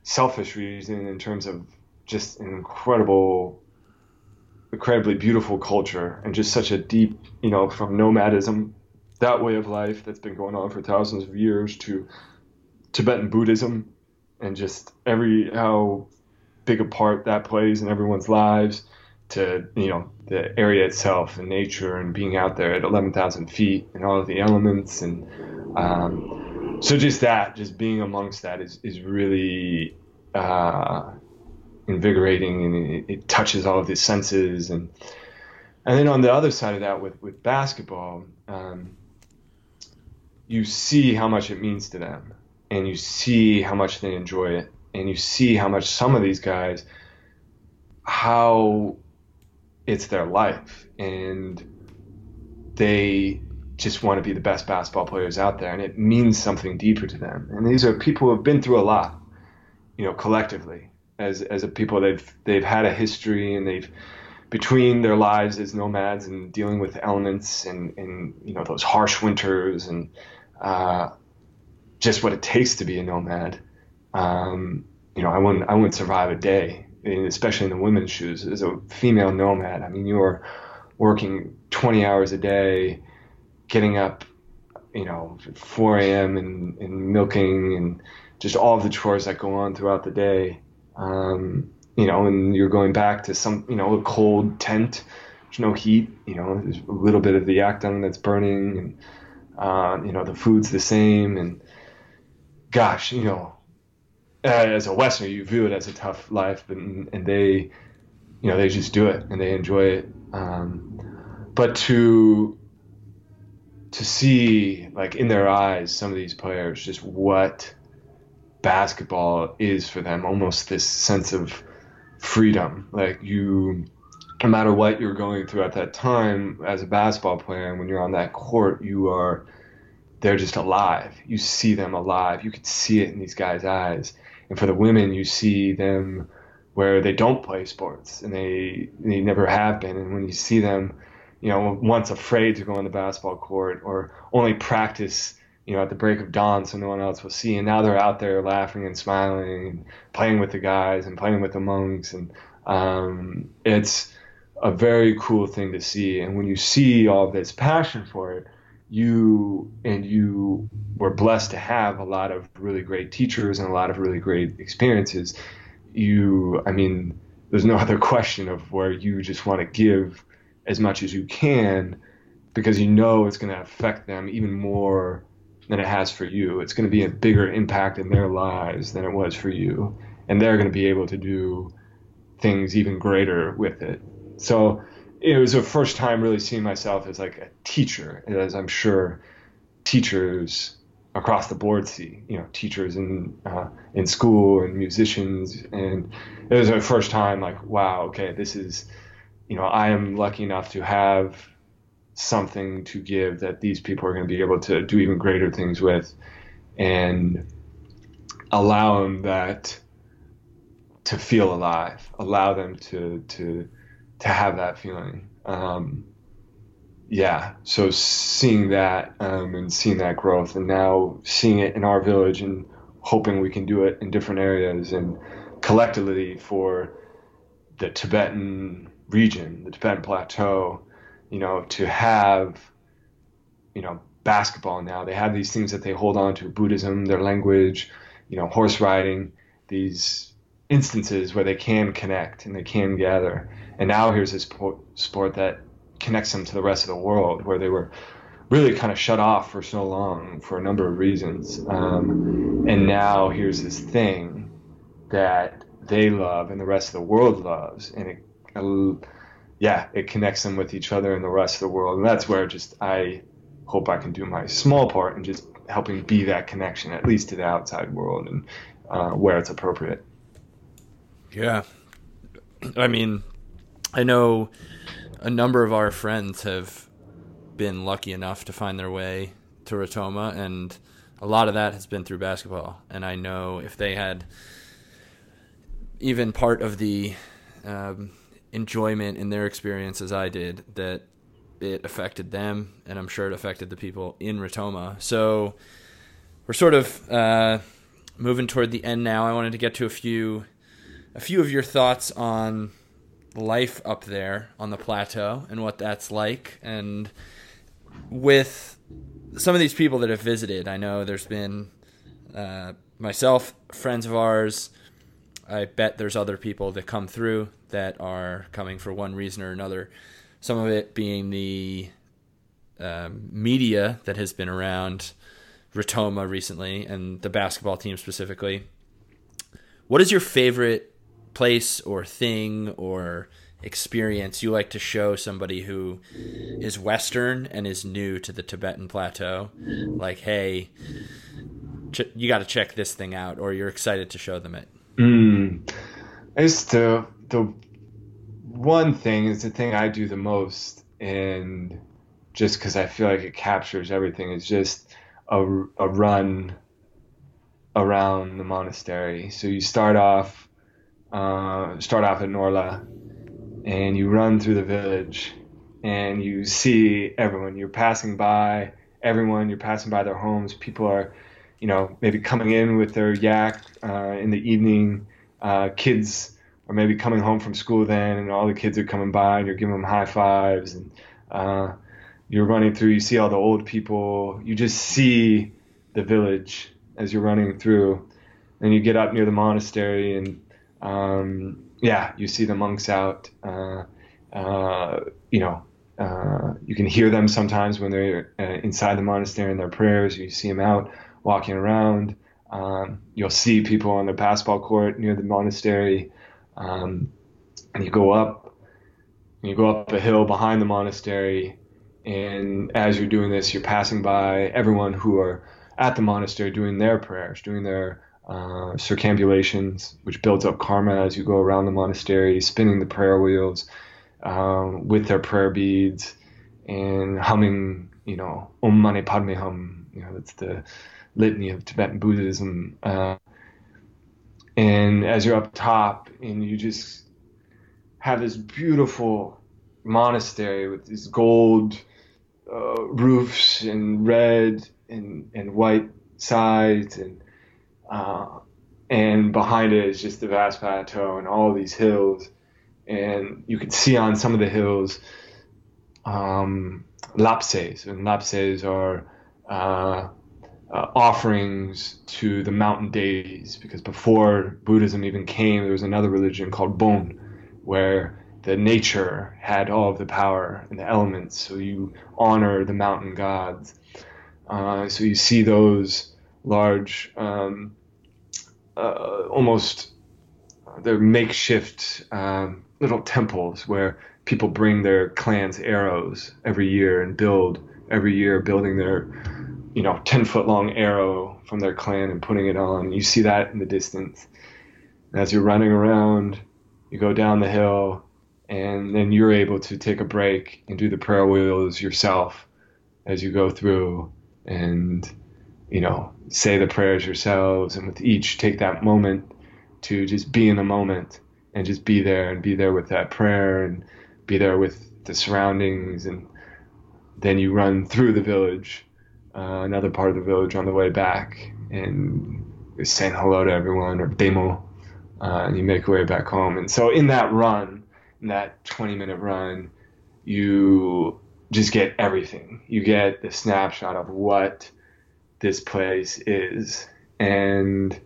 S2: selfish reason in terms of just an incredible, incredibly beautiful culture and just such a deep, you know, from nomadism, that way of life that's been going on for thousands of years to Tibetan Buddhism and just every how big a part that plays in everyone's lives to you know the area itself and nature and being out there at 11,000 feet and all of the elements and um, so just that just being amongst that is is really uh, invigorating and it, it, touches all of the senses and and then on the other side of that with with basketball um, you see how much it means to them and you see how much they enjoy it and you see how much some of these guys how it's their life. And they just want to be the best basketball players out there and it means something deeper to them. And these are people who have been through a lot you know collectively as as a people. They've they've had a history and they've between their lives as nomads and dealing with elements and and you know those harsh winters and uh, just what it takes to be a nomad um, you know I wouldn't I wouldn't survive a day especially in the women's shoes, as a female nomad. I mean, you are working 20 hours a day, getting up, you know, 4 a.m. and, and milking and just all of the chores that go on throughout the day. Um, you know, and you're going back to some, you know, a cold tent. There's no heat. You know, there's a little bit of the yakdung that's burning, and uh, you know, the food's the same. And gosh, you know, uh, as a Westerner, you view it as a tough life, but and they, you know, they just do it and they enjoy it. Um, but to to see like in their eyes some of these players just what basketball is for them, almost this sense of freedom. Like you, no matter what you're going through at that time as a basketball player, when you're on that court, you are they're just alive. You see them alive. You can see it in these guys' eyes and for the women, you see them where they don't play sports and they they never have been. And when you see them you know, once afraid to go on the basketball court or only practice, you know, at the break of dawn so no one else will see. And now they're out there laughing and smiling and playing with the guys and playing with the monks. And um, it's a very cool thing to see. And when you see all this passion for it, you and you were blessed to have a lot of really great teachers and a lot of really great experiences. You, I mean, there's no other question of where you just want to give as much as you can because you know it's going to affect them even more than it has for you. It's going to be a bigger impact in their lives than it was for you. And they're going to be able to do things even greater with it. So it was the first time really seeing myself as like a teacher, as I'm sure teachers across the board see, you know, teachers in uh, in school and musicians, and it was the first time like, wow, okay, this is, you know, I am lucky enough to have something to give that these people are going to be able to do even greater things with, and allow them that to feel alive, allow them to to to have that feeling. Um, yeah, so seeing that um, and seeing that growth, and now seeing it in our village, and hoping we can do it in different areas and collectively for the Tibetan region, the Tibetan plateau, you know, to have, you know, basketball now. They have these things that they hold on to Buddhism, their language, you know, horse riding, these instances where they can connect and they can gather. And now here's this sport that connects them to the rest of the world where they were really kind of shut off for so long for a number of reasons. Um, and now here's this thing that they love and the rest of the world loves. And it, uh, yeah, it connects them with each other and the rest of the world. And that's where just I hope I can do my small part in just helping be that connection, at least to the outside world and uh, where it's appropriate.
S1: Yeah. I mean, I know a number of our friends have been lucky enough to find their way to Ritoma, and a lot of that has been through basketball. And I know if they had even part of the um, enjoyment in their experience as I did, that it affected them, and I'm sure it affected the people in Ritoma. So we're sort of uh, moving toward the end now. I wanted to get to a few a few of your thoughts on life up there on the plateau and what that's like. And with some of these people that have visited, I know there's been uh, myself, friends of ours. I bet there's other people that come through that are coming for one reason or another. Some of it being the um, media that has been around Ritoma recently and the basketball team specifically. What is your favorite place or thing or experience you like to show somebody who is Western and is new to the Tibetan plateau? Like, hey, ch- you got to check this thing out, or you're excited to show them it.
S2: Mm. It's the the one thing is the thing I do the most, and just because I feel like it captures everything, is just a, a run around the monastery. So you start off uh, start off at Norlha, and you run through the village, and you see everyone. You're passing by everyone. You're passing by their homes. People are, you know, maybe coming in with their yak uh, in the evening. Uh, kids are maybe coming home from school then, and all the kids are coming by, and you're giving them high fives, and uh, you're running through. You see all the old people. You just see the village as you're running through, and you get up near the monastery, and um, yeah, you see the monks out. Uh, uh, you know, uh, you can hear them sometimes when they're uh, inside the monastery in their prayers. You see them out walking around. Um, you'll see people on the basketball court near the monastery, um, and you go up. You go up a hill behind the monastery, and as you're doing this, you're passing by everyone who are at the monastery doing their prayers, doing their uh, circumambulations, which builds up karma as you go around the monastery, spinning the prayer wheels um, with their prayer beads and humming, you know, Om Mani Padme Hum. You know, that's the litany of Tibetan Buddhism. Uh, and as you're up top and you just have this beautiful monastery with these gold uh, roofs and red and, and white sides and uh, and behind it is just the vast plateau and all these hills. And you can see on some of the hills um, lapses. And lapses are uh, uh, offerings to the mountain deities. Because before Buddhism even came there was another religion called Bon where the nature had all of the power and the elements. So you honor the mountain gods. Uh, so you see those large um, uh, almost they're makeshift um, little temples where people bring their clan's arrows every year and build every year building their you know 10 foot long arrow from their clan and putting it on. You see that in the distance. And as you're running around you go down the hill and then you're able to take a break and do the prayer wheels yourself as you go through and you know say the prayers yourselves and with each take that moment to just be in the moment and just be there and be there with that prayer and be there with the surroundings. And then you run through the village uh, another part of the village on the way back and saying hello to everyone or demo uh, and you make your way back home. And so in that run in that 20 minute run you just get everything. You get the snapshot of what this place is. And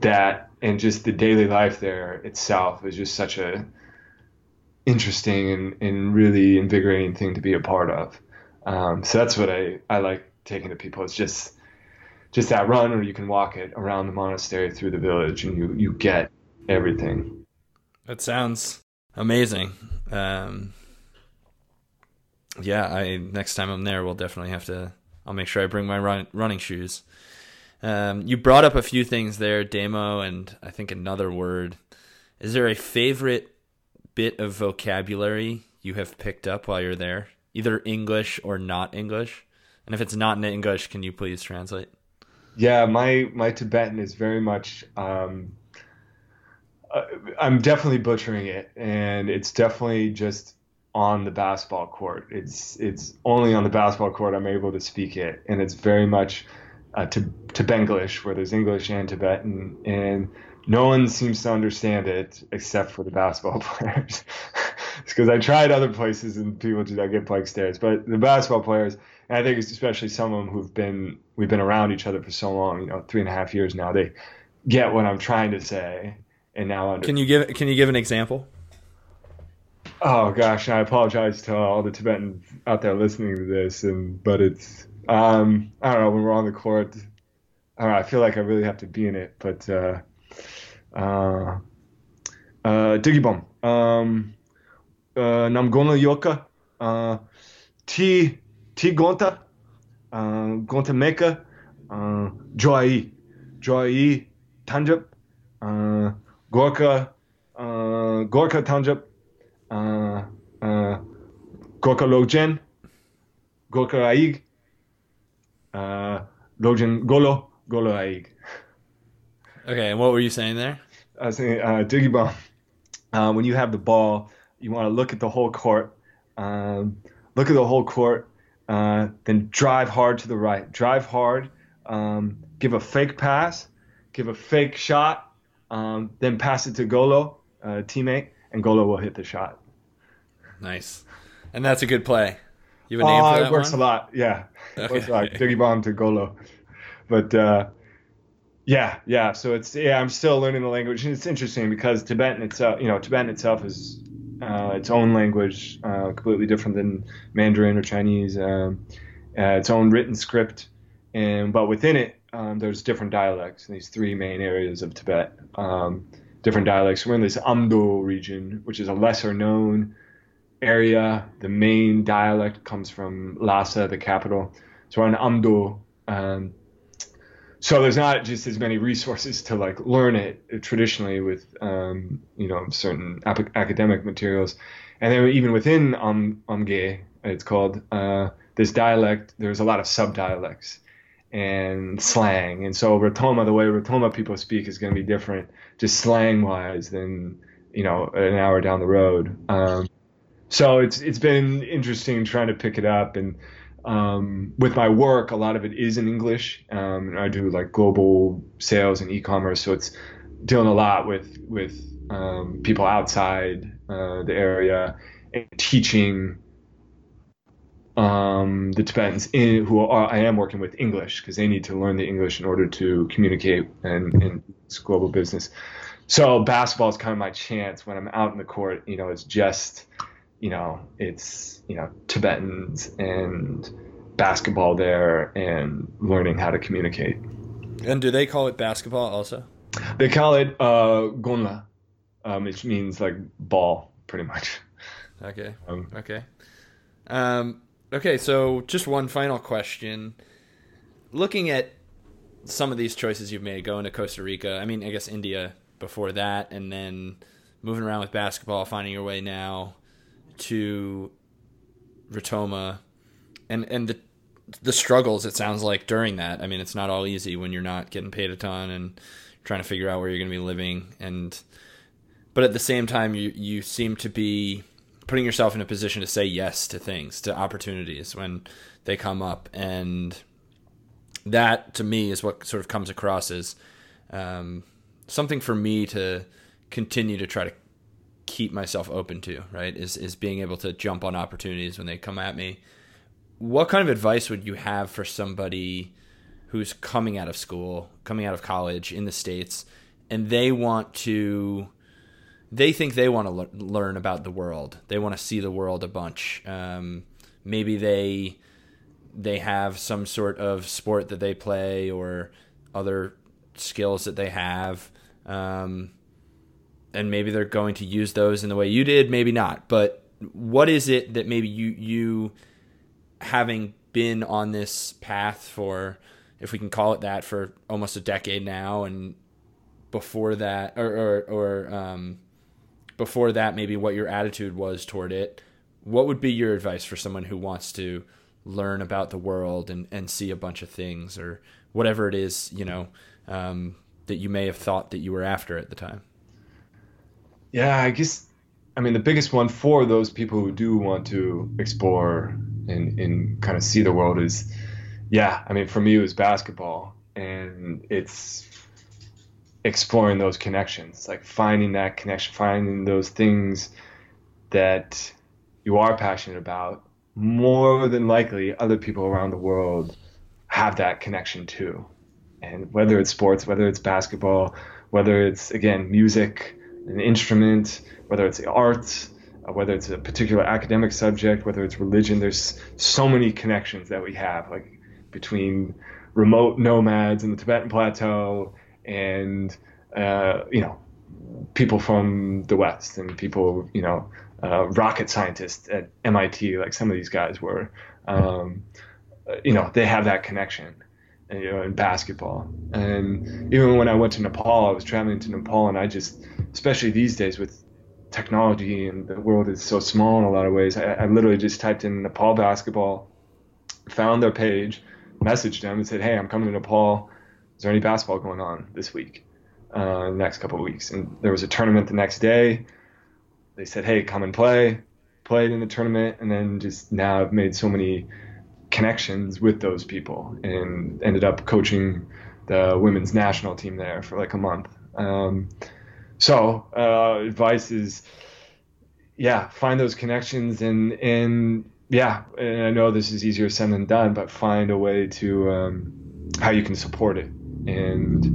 S2: that and just the daily life there itself is just such a interesting and, and really invigorating thing to be a part of. Um, so that's what I, I like taking to people. It's just just that run or you can walk it around the monastery through the village and you, you get everything.
S1: That sounds amazing. Um, yeah i next time i'm there we'll definitely have to I'll make sure I bring my run, running shoes. Um, you brought up a few things there, demo, and I think another word. Is there a favorite bit of vocabulary you have picked up while you're there, either English or not English? And if it's not in English, can you please translate?
S2: Yeah, my my Tibetan is very much. Um, uh, I'm definitely butchering it, and it's definitely just on the basketball court. It's it's only on the basketball court I'm able to speak it, and it's very much uh, to to Benglish, where there's English and Tibetan, and no one seems to understand it except for the basketball players. because I tried other places and people do not get blank stares, but the basketball players, and I think especially some of them who've been we've been around each other for so long, you know, three and a half years now, they get what I'm trying to say, and now under-
S1: can you give can you give an example?
S2: Oh gosh, I apologize to all the Tibetans out there listening to this, and but it's um, I don't know when we're on the court. Know, I feel like I really have to be in it, but uh, uh, uh, um, uh, Namgona Yoka, uh, T T Gonta, uh, Gonta Meka, uh, Joai, Joai Tanjap, uh, Gorka, uh, Gorka Tanjap uh, uh, Gorka Lojen, Gorka Aig, uh, Lojen Golo, Golo Aig.
S1: Okay, and what were you saying there?
S2: I was saying, uh, Diggy Bomb, uh, when you have the ball, you want to look at the whole court, um, look at the whole court, uh, then drive hard to the right. Drive hard, um, give a fake pass, give a fake shot, um, then pass it to Golo, uh, teammate, and Golo will hit the shot.
S1: Nice, and that's a good play. You have a name uh, for that
S2: it works
S1: one?
S2: a lot. Yeah, it works a lot. Diggy bomb to Golo, but uh, yeah, yeah. So it's yeah. I'm still learning the language, and it's interesting because Tibetan itself, you know, Tibetan itself is uh, its own language, uh, completely different than Mandarin or Chinese. Um, uh, its own written script, and but within it, um, there's different dialects in these three main areas of Tibet. Um, different dialects. We're in this Amdo region, which is a lesser known area. The main dialect comes from Lhasa, the capital. So we're in Amdo. Um, so there's not just as many resources to like learn it traditionally with um, you know certain ap- academic materials, and then even within um, Amge, it's called uh, this dialect. There's a lot of subdialects and slang, and so Ritoma, the way Ritoma people speak is going to be different, just slang wise, than you know an hour down the road. Um, so it's it's been interesting trying to pick it up and um, with my work, a lot of it is in English. Um, I do like global sales and e-commerce, so it's dealing a lot with with um, people outside uh, the area and teaching um, the Tibetans in, who are, I am working with English because they need to learn the English in order to communicate and in global business. So basketball is kind of my chance when I'm out in the court. You know, it's just you know, it's you know Tibetans and basketball there and learning how to communicate.
S1: And do they call it basketball also?
S2: They call it uh, gonla, um, which means like ball, pretty much.
S1: Okay. Um, okay. Um, okay. So just one final question. Looking at some of these choices you've made, going to Costa Rica. I mean, I guess India before that, and then moving around with basketball, finding your way now to Ritoma, and and the the struggles it sounds like during that. I mean, it's not all easy when you're not getting paid a ton and trying to figure out where you're going to be living and but at the same time you you seem to be putting yourself in a position to say yes to things, to opportunities when they come up and that to me is what sort of comes across as um, something for me to continue to try to keep myself open to, right? Is is being able to jump on opportunities when they come at me. What kind of advice would you have for somebody who's coming out of school, coming out of college in the states, and they want to they think they want to le- learn about the world. They want to see the world a bunch. Um, maybe they they have some sort of sport that they play or other skills that they have. Um, and maybe they're going to use those in the way you did, maybe not. But what is it that maybe you you having been on this path for if we can call it that for almost a decade now and before that or or, or um, before that maybe what your attitude was toward it what would be your advice for someone who wants to learn about the world and, and see a bunch of things or whatever it is you know um, that you may have thought that you were after at the time?
S2: Yeah, I guess I mean the biggest one for those people who do want to explore and, and kind of see the world is yeah, I mean for me it was basketball. And it's exploring those connections, like finding that connection, finding those things that you are passionate about. More than likely, other people around the world have that connection too. And whether it's sports, whether it's basketball, whether it's again music, an instrument, whether it's the arts, uh, whether it's a particular academic subject, whether it's religion. There's so many connections that we have, like between remote nomads in the Tibetan Plateau and uh, you know people from the West and people you know uh, rocket scientists at MIT, like some of these guys were. Um, you know, they have that connection you know, in basketball. And even when I went to Nepal, I was traveling to Nepal, and I just, especially these days with technology and the world is so small in a lot of ways, I, I literally just typed in Nepal basketball, found their page, messaged them, and said, "Hey, I'm coming to Nepal. Is there any basketball going on this week, uh, next couple of weeks?" And there was a tournament the next day. They said, "Hey, come and play." Played in the tournament, and then just now I've made so many connections with those people and ended up coaching the women's national team there for like a month. Um, so uh, advice is, yeah, find those connections and and yeah, and I know this is easier said than done, but find a way to um, how you can support it and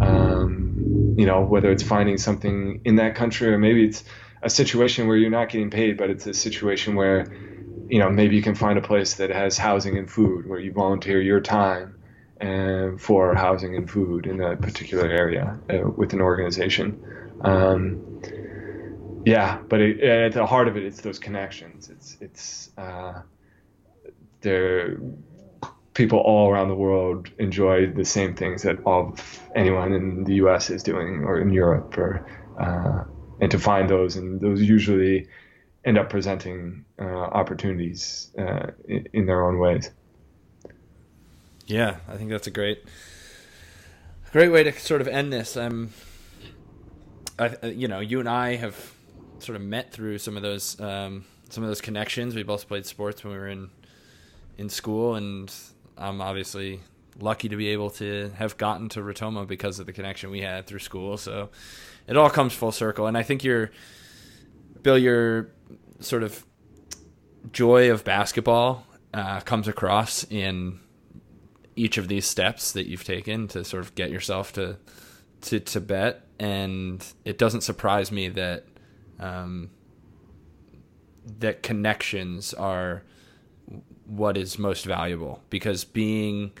S2: um, you know whether it's finding something in that country or maybe it's a situation where you're not getting paid, but it's a situation where you know, maybe you can find a place that has housing and food where you volunteer your time and for housing and food in a particular area uh, with an organization. Um, yeah, but it, at the heart of it, it's those connections. It's it's uh, there. People all around the world enjoy the same things that all anyone in the U.S. is doing, or in Europe, or uh, and to find those, and those usually end up presenting uh, opportunities uh, in, in, their own ways.
S1: Yeah, I think that's a great, great way to sort of end this. Um, I, uh, you know, you and I have sort of met through some of those um, some of those connections. We both played sports when we were in in school, and I'm obviously lucky to be able to have gotten to Ritoma because of the connection we had through school. So it all comes full circle, and I think your Bill, your sort of joy of basketball uh, comes across in each of these steps that you've taken to sort of get yourself to to Tibet, and it doesn't surprise me that um, that connections are what is most valuable because being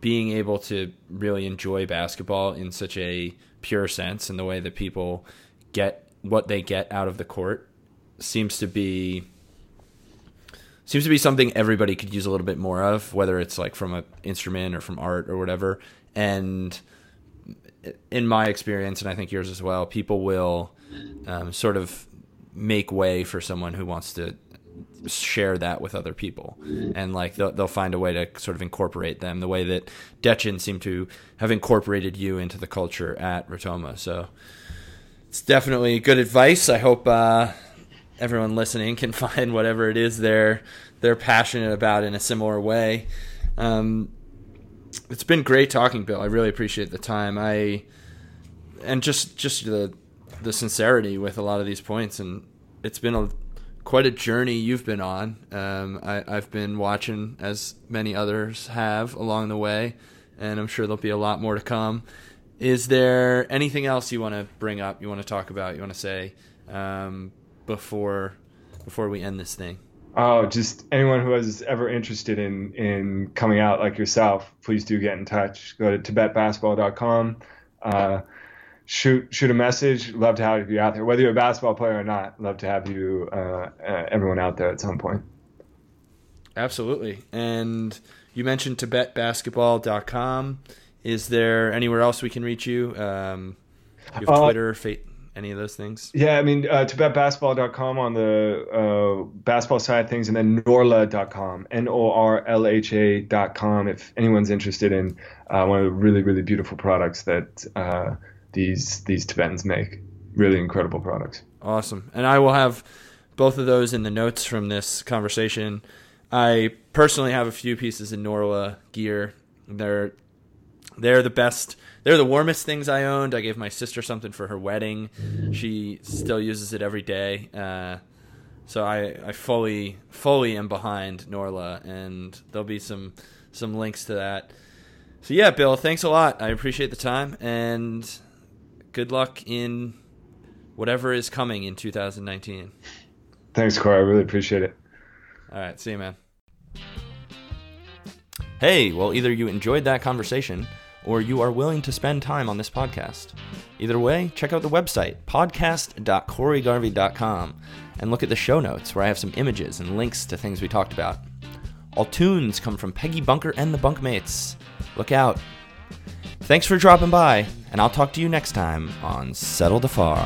S1: being able to really enjoy basketball in such a pure sense and the way that people get what they get out of the court seems to be seems to be something everybody could use a little bit more of whether it's like from an instrument or from art or whatever. And in my experience and i think yours as well people will um, sort of make way for someone who wants to share that with other people. And like they'll, they'll find a way to sort of incorporate them the way that Dechen seemed to have incorporated you into the culture at Ritoma. So it's definitely good advice. I hope uh, everyone listening can find whatever it is they're they're passionate about in a similar way. Um, it's been great talking Bill. I really appreciate the time. I and just just the the sincerity with a lot of these points. And it's been a quite a journey you've been on. Um, I, have been watching, as many others have, along the way, and I'm sure there'll be a lot more to come. Is there anything else you want to bring up? You want to talk about? You want to say um, before before we end this thing?
S2: Oh, just anyone who is ever interested in in coming out like yourself, please do get in touch. Go to tibetbasketball.com. Uh, shoot shoot a message. Love to have you out there, whether you're a basketball player or not. Love to have you, uh, uh, everyone out there at some point.
S1: Absolutely. And you mentioned TibetBasketball.com. Is there anywhere else we can reach you? Um, you have uh, Twitter, fa- any of those things?
S2: Yeah, I mean, uh, TibetBasketball.com on the uh, basketball side of things, and then Norlha.com, N O R L H A.com, if anyone's interested in uh, one of the really, really beautiful products that uh, these these Tibetans make. Really incredible products.
S1: Awesome, and I will have both of those in the notes from this conversation. I personally have a few pieces of Norlha gear. They're they're the best. They're the warmest things I owned. I gave my sister something for her wedding. She still uses it every day. Uh, so I, I fully fully am behind Norlha, and there'll be some some links to that. So yeah, Bill, thanks a lot. I appreciate the time, and good luck in whatever is coming in 2019.
S2: Thanks, Corey. I really appreciate it.
S1: All right. See you, man. Hey, well, either you enjoyed that conversation or you are willing to spend time on this podcast. Either way, check out the website, podcast.coreygarvey.com, and look at the show notes where I have some images and links to things we talked about. All tunes come from Peggy Bunker and the Bunkmates. Look out. Thanks for dropping by, and I'll talk to you next time on Settle the Far.